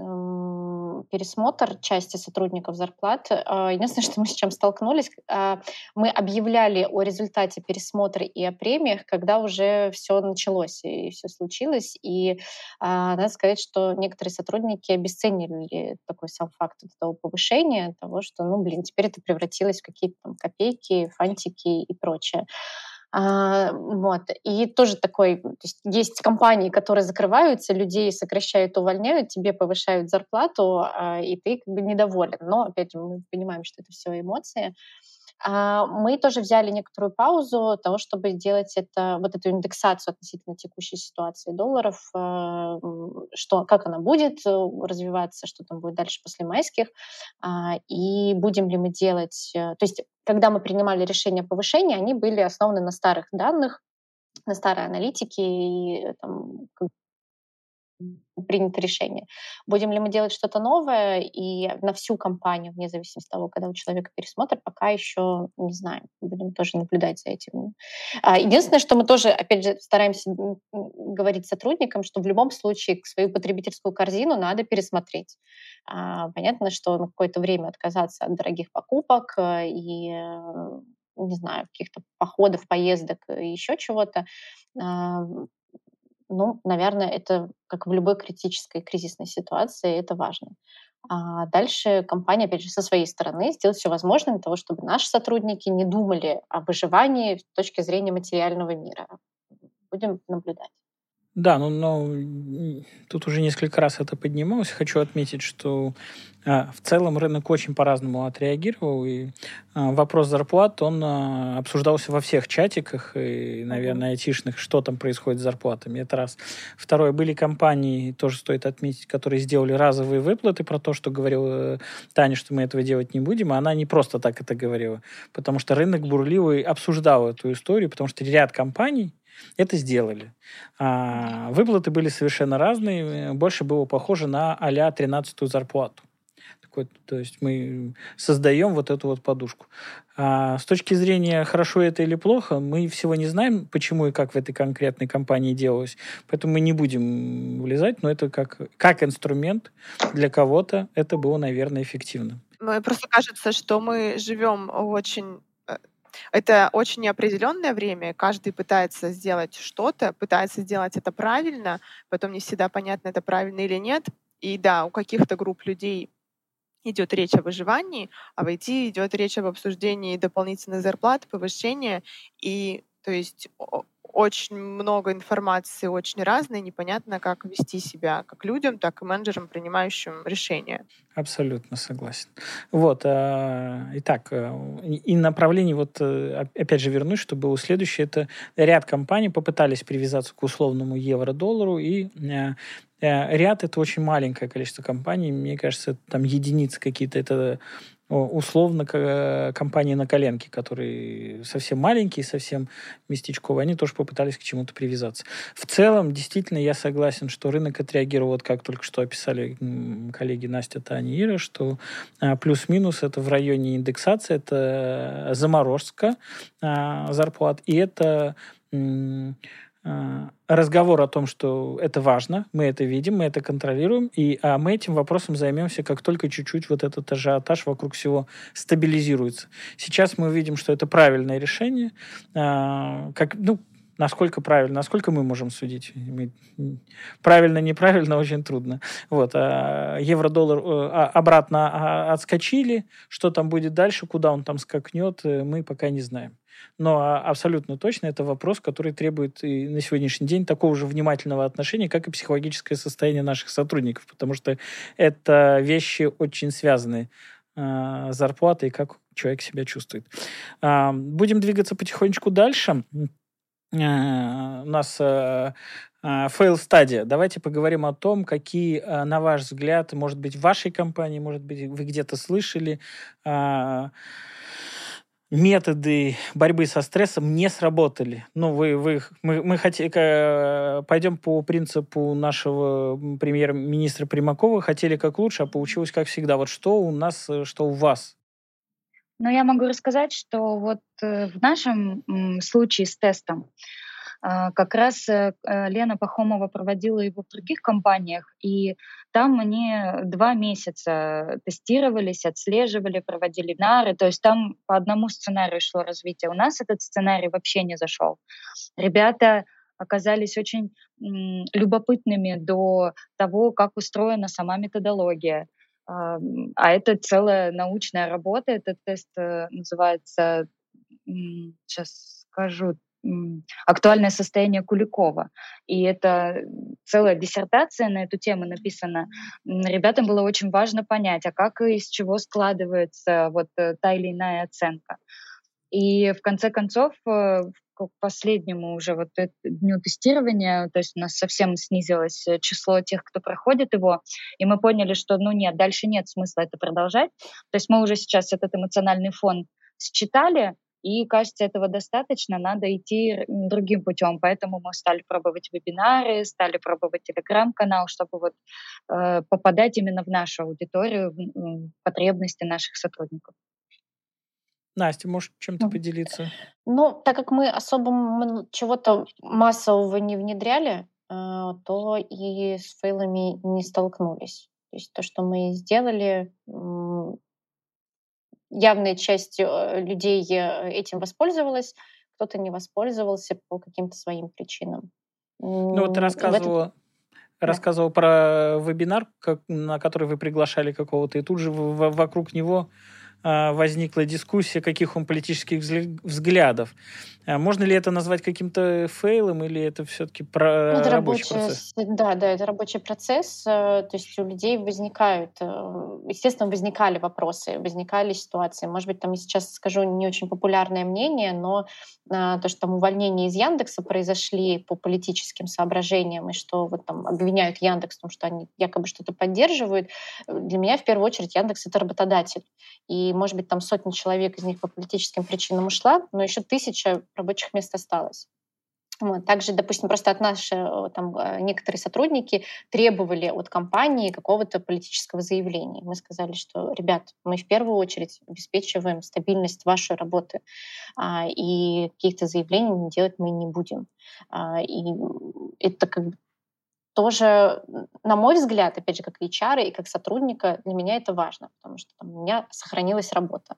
пересмотр части сотрудников зарплат. А, единственное, <laughs> что мы с чем столкнулись, а, мы объявляли о результате пересмотра и о премиях, когда уже все началось и все случилось. И а, надо сказать, что некоторые сотрудники обесценили такой сам факт этого повышения, того, что, ну, блин, теперь это превратилось в какие-то там копейки, фантики и прочее. А, вот. И тоже такой, то есть, есть компании, которые закрываются, людей сокращают, увольняют, тебе повышают зарплату, а, и ты как бы недоволен. Но, опять же, мы понимаем, что это все эмоции. А, мы тоже взяли некоторую паузу того, чтобы сделать это, вот эту индексацию относительно текущей ситуации долларов, э, что, как она будет э, развиваться, что там будет дальше после майских, а, и будем ли мы делать... Э, то есть, когда мы принимали решение о повышении, они были основаны на старых данных, на старой аналитике, и там, принято решение. Будем ли мы делать что-то новое и на всю компанию, вне зависимости от того, когда у человека пересмотр, пока еще не знаем. Будем тоже наблюдать за этим. А, единственное, что мы тоже, опять же, стараемся говорить сотрудникам, что в любом случае свою потребительскую корзину надо пересмотреть. А, понятно, что на какое-то время отказаться от дорогих покупок э, и э, не знаю, каких-то походов, поездок и еще чего-то, а, ну, наверное, это как в любой критической кризисной ситуации, это важно. А дальше компания, опять же, со своей стороны сделает все возможное для того, чтобы наши сотрудники не думали о выживании с точки зрения материального мира. Будем наблюдать. Да, ну, но тут уже несколько раз это поднималось. Хочу отметить, что а, в целом рынок очень по-разному отреагировал, и а, вопрос зарплат, он а, обсуждался во всех чатиках, и, наверное, айтишных, что там происходит с зарплатами. Это раз. Второе, были компании, тоже стоит отметить, которые сделали разовые выплаты про то, что говорила Таня, что мы этого делать не будем, а она не просто так это говорила, потому что рынок бурливый обсуждал эту историю, потому что ряд компаний, это сделали. А, выплаты были совершенно разные. Больше было похоже на а-ля 13-ю зарплату. Такой, то есть мы создаем вот эту вот подушку. А с точки зрения хорошо это или плохо, мы всего не знаем, почему и как в этой конкретной компании делалось. Поэтому мы не будем влезать, но это как, как инструмент для кого-то это было, наверное, эффективно. Мне просто кажется, что мы живем очень это очень неопределенное время, каждый пытается сделать что-то, пытается сделать это правильно, потом не всегда понятно, это правильно или нет. И да, у каких-то групп людей идет речь о выживании, а в IT идет речь об обсуждении дополнительных зарплат, повышения. И то есть очень много информации, очень разной, непонятно, как вести себя как людям, так и менеджерам, принимающим решения. Абсолютно согласен. Вот, а, итак, э, и направление, вот э, опять же вернусь, что было следующее, это ряд компаний попытались привязаться к условному евро-доллару, и э, ряд это очень маленькое количество компаний, мне кажется, там единицы какие-то, это условно компании на коленке, которые совсем маленькие, совсем местечковые, они тоже попытались к чему-то привязаться. В целом, действительно, я согласен, что рынок отреагировал, вот как только что описали коллеги Настя, Таня что а, плюс-минус это в районе индексации, это заморозка а, зарплат, и это разговор о том, что это важно, мы это видим, мы это контролируем, и а мы этим вопросом займемся, как только чуть-чуть вот этот ажиотаж вокруг всего стабилизируется. Сейчас мы видим, что это правильное решение, а, как, ну, насколько правильно, насколько мы можем судить. Мы... Правильно, неправильно, очень трудно. Вот. А евро-доллар э, а, обратно а, отскочили. Что там будет дальше, куда он там скакнет, э, мы пока не знаем. Но а, абсолютно точно это вопрос, который требует и на сегодняшний день такого же внимательного отношения, как и психологическое состояние наших сотрудников, потому что это вещи очень связаны э, зарплата и как человек себя чувствует. Будем двигаться потихонечку дальше. Э, у нас фейл-стадия. Давайте поговорим о том, какие, на ваш взгляд, может быть, в вашей компании, может быть, вы где-то слышали, методы борьбы со стрессом не сработали. Ну, вы, вы, мы, мы хотели, пойдем по принципу нашего премьер-министра Примакова, хотели как лучше, а получилось как всегда. Вот что у нас, что у вас? Ну, я могу рассказать, что вот э, в нашем случае с тестом а, как раз э, э, Лена Пахомова проводила его в других компаниях, и там они два месяца тестировались, отслеживали, проводили вебинары, то есть там по одному сценарию шло развитие. У нас этот сценарий вообще не зашел. Ребята оказались очень любопытными до того, как устроена сама методология. А это целая научная работа, этот тест э, называется, сейчас скажу, актуальное состояние Куликова. И это целая диссертация на эту тему написана. Ребятам было очень важно понять, а как и из чего складывается вот э, та или иная оценка. И в конце концов, э, к последнему уже вот дню тестирования, то есть у нас совсем снизилось э, число тех, кто проходит его, и мы поняли, что ну нет, дальше нет смысла это продолжать. То есть мы уже сейчас этот эмоциональный фон считали, И кажется, этого достаточно, надо идти другим путем. Поэтому мы стали пробовать вебинары, стали пробовать телеграм-канал, чтобы вот э, попадать именно в нашу аудиторию, в потребности наших сотрудников. Настя, можешь чем-то поделиться? Ну, так как мы особо чего-то массового не внедряли, а, то и с фейлами не столкнулись. То есть то, что мы сделали, явная часть э, людей э, этим воспользовалась, кто-то не воспользовался по каким-то своим причинам. Ну вот ты рассказывала, этом... рассказывал да. про вебинар, как, на который вы приглашали какого-то, и тут же в, вокруг него возникла дискуссия, каких он политических взглядов. А можно ли это назвать каким-то фейлом или это все-таки про это рабочий, рабочий процесс? Да, да, это рабочий процесс. Э, то есть у людей возникают, э, естественно, возникали вопросы, возникали ситуации. Может быть, там я сейчас скажу не очень популярное мнение, но а, то, что там увольнения из Яндекса произошли по политическим соображениям и что вот там обвиняют Яндекс в том, что они якобы что-то поддерживают, для меня в первую очередь Яндекс это работодатель. И, может быть, там сотни человек из них по политическим причинам ушла, но еще тысяча рабочих мест осталось. Вот. Также, допустим, просто от нашего там э, некоторые сотрудники требовали от компании какого-то политического заявления. Мы сказали, что, ребят, мы в первую очередь обеспечиваем стабильность вашей работы, а, и каких-то заявлений делать мы не будем. А, и это как бы тоже, на мой взгляд, опять же, как HR и как сотрудника, для меня это важно, потому что там, у меня сохранилась работа.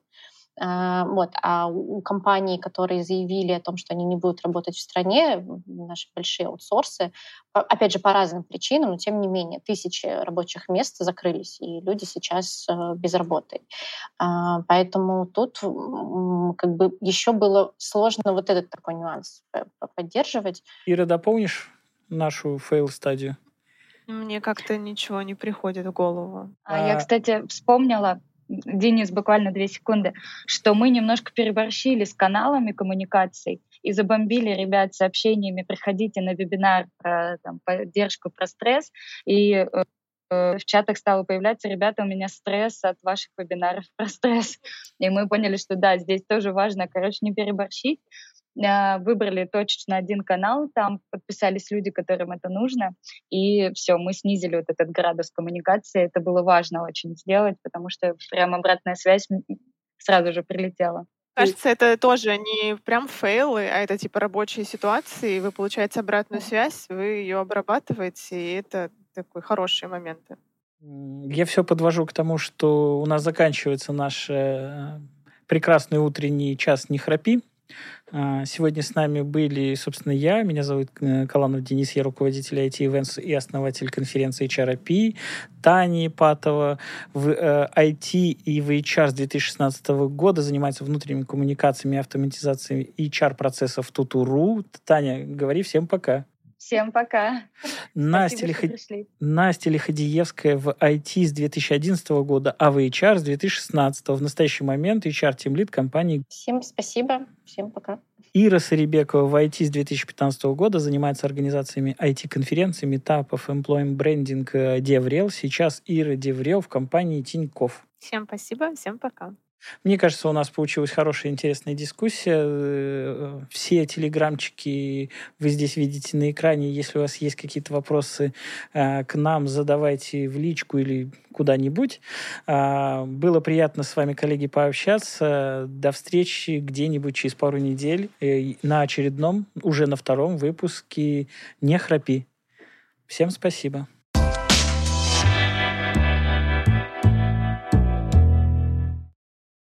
А, вот. А у компаний, которые заявили о том, что они не будут работать в стране, наши большие аутсорсы, опять же, по разным причинам, но тем не менее, тысячи рабочих мест закрылись, и люди сейчас э, без работы. А, поэтому тут как бы еще было сложно вот этот такой нюанс поддерживать. Ира, дополнишь нашу fail story? Мне как-то ничего не приходит в голову. А, а... Я, кстати, вспомнила, Денис, буквально две секунды, что мы немножко переборщили с каналами коммуникаций и забомбили ребят сообщениями «приходите на вебинар про там, поддержку, про стресс», и э, в чатах стало появляться, ребята, у меня стресс от ваших вебинаров про стресс. И мы поняли, что да, здесь тоже важно, короче, не переборщить, выбрали точечно один канал, там подписались люди, которым это нужно, и все, мы снизили вот этот градус коммуникации. Это было важно очень сделать, потому что прям обратная связь сразу же прилетела. Кажется, это тоже не прям фейлы, а это типа рабочие ситуации. Вы получаете обратную связь, вы ее обрабатываете, и это такой хорошие моменты. Я все подвожу к тому, что у нас заканчивается наш э, прекрасный утренний час «Не храпи». А, сегодня с нами были, собственно, я. Меня зовут э, Каланов Денис, я руководитель IT Events и основатель конференции HRP. Таня Ипатова в IT э, и в HR с 2016 года занимается внутренними коммуникациями автоматизацией HR-процессов Тутуру. Таня, говори всем пока. Всем пока. Настя, Спасибо, Лихо... Настя Лиходиевская в IT с 2011 года, а в HR с 2016. В настоящий момент HR Team Lead компании. Всем спасибо. Всем пока. Ира Сарибекова в IT с 2015 года занимается организациями IT-конференций, митапов, employer branding, DevRel. Сейчас Ира DevRel в компании Тинькофф. Всем спасибо, всем пока. Мне кажется, у нас получилась хорошая, интересная дискуссия. Э, все телеграмчики вы здесь видите на экране. Если у вас есть какие-то вопросы э, к нам, задавайте в личку или куда-нибудь. А, было приятно с вами, коллеги, пообщаться. До встречи где-нибудь через пару недель э, на очередном, уже на втором выпуске «Не храпи». Всем спасибо.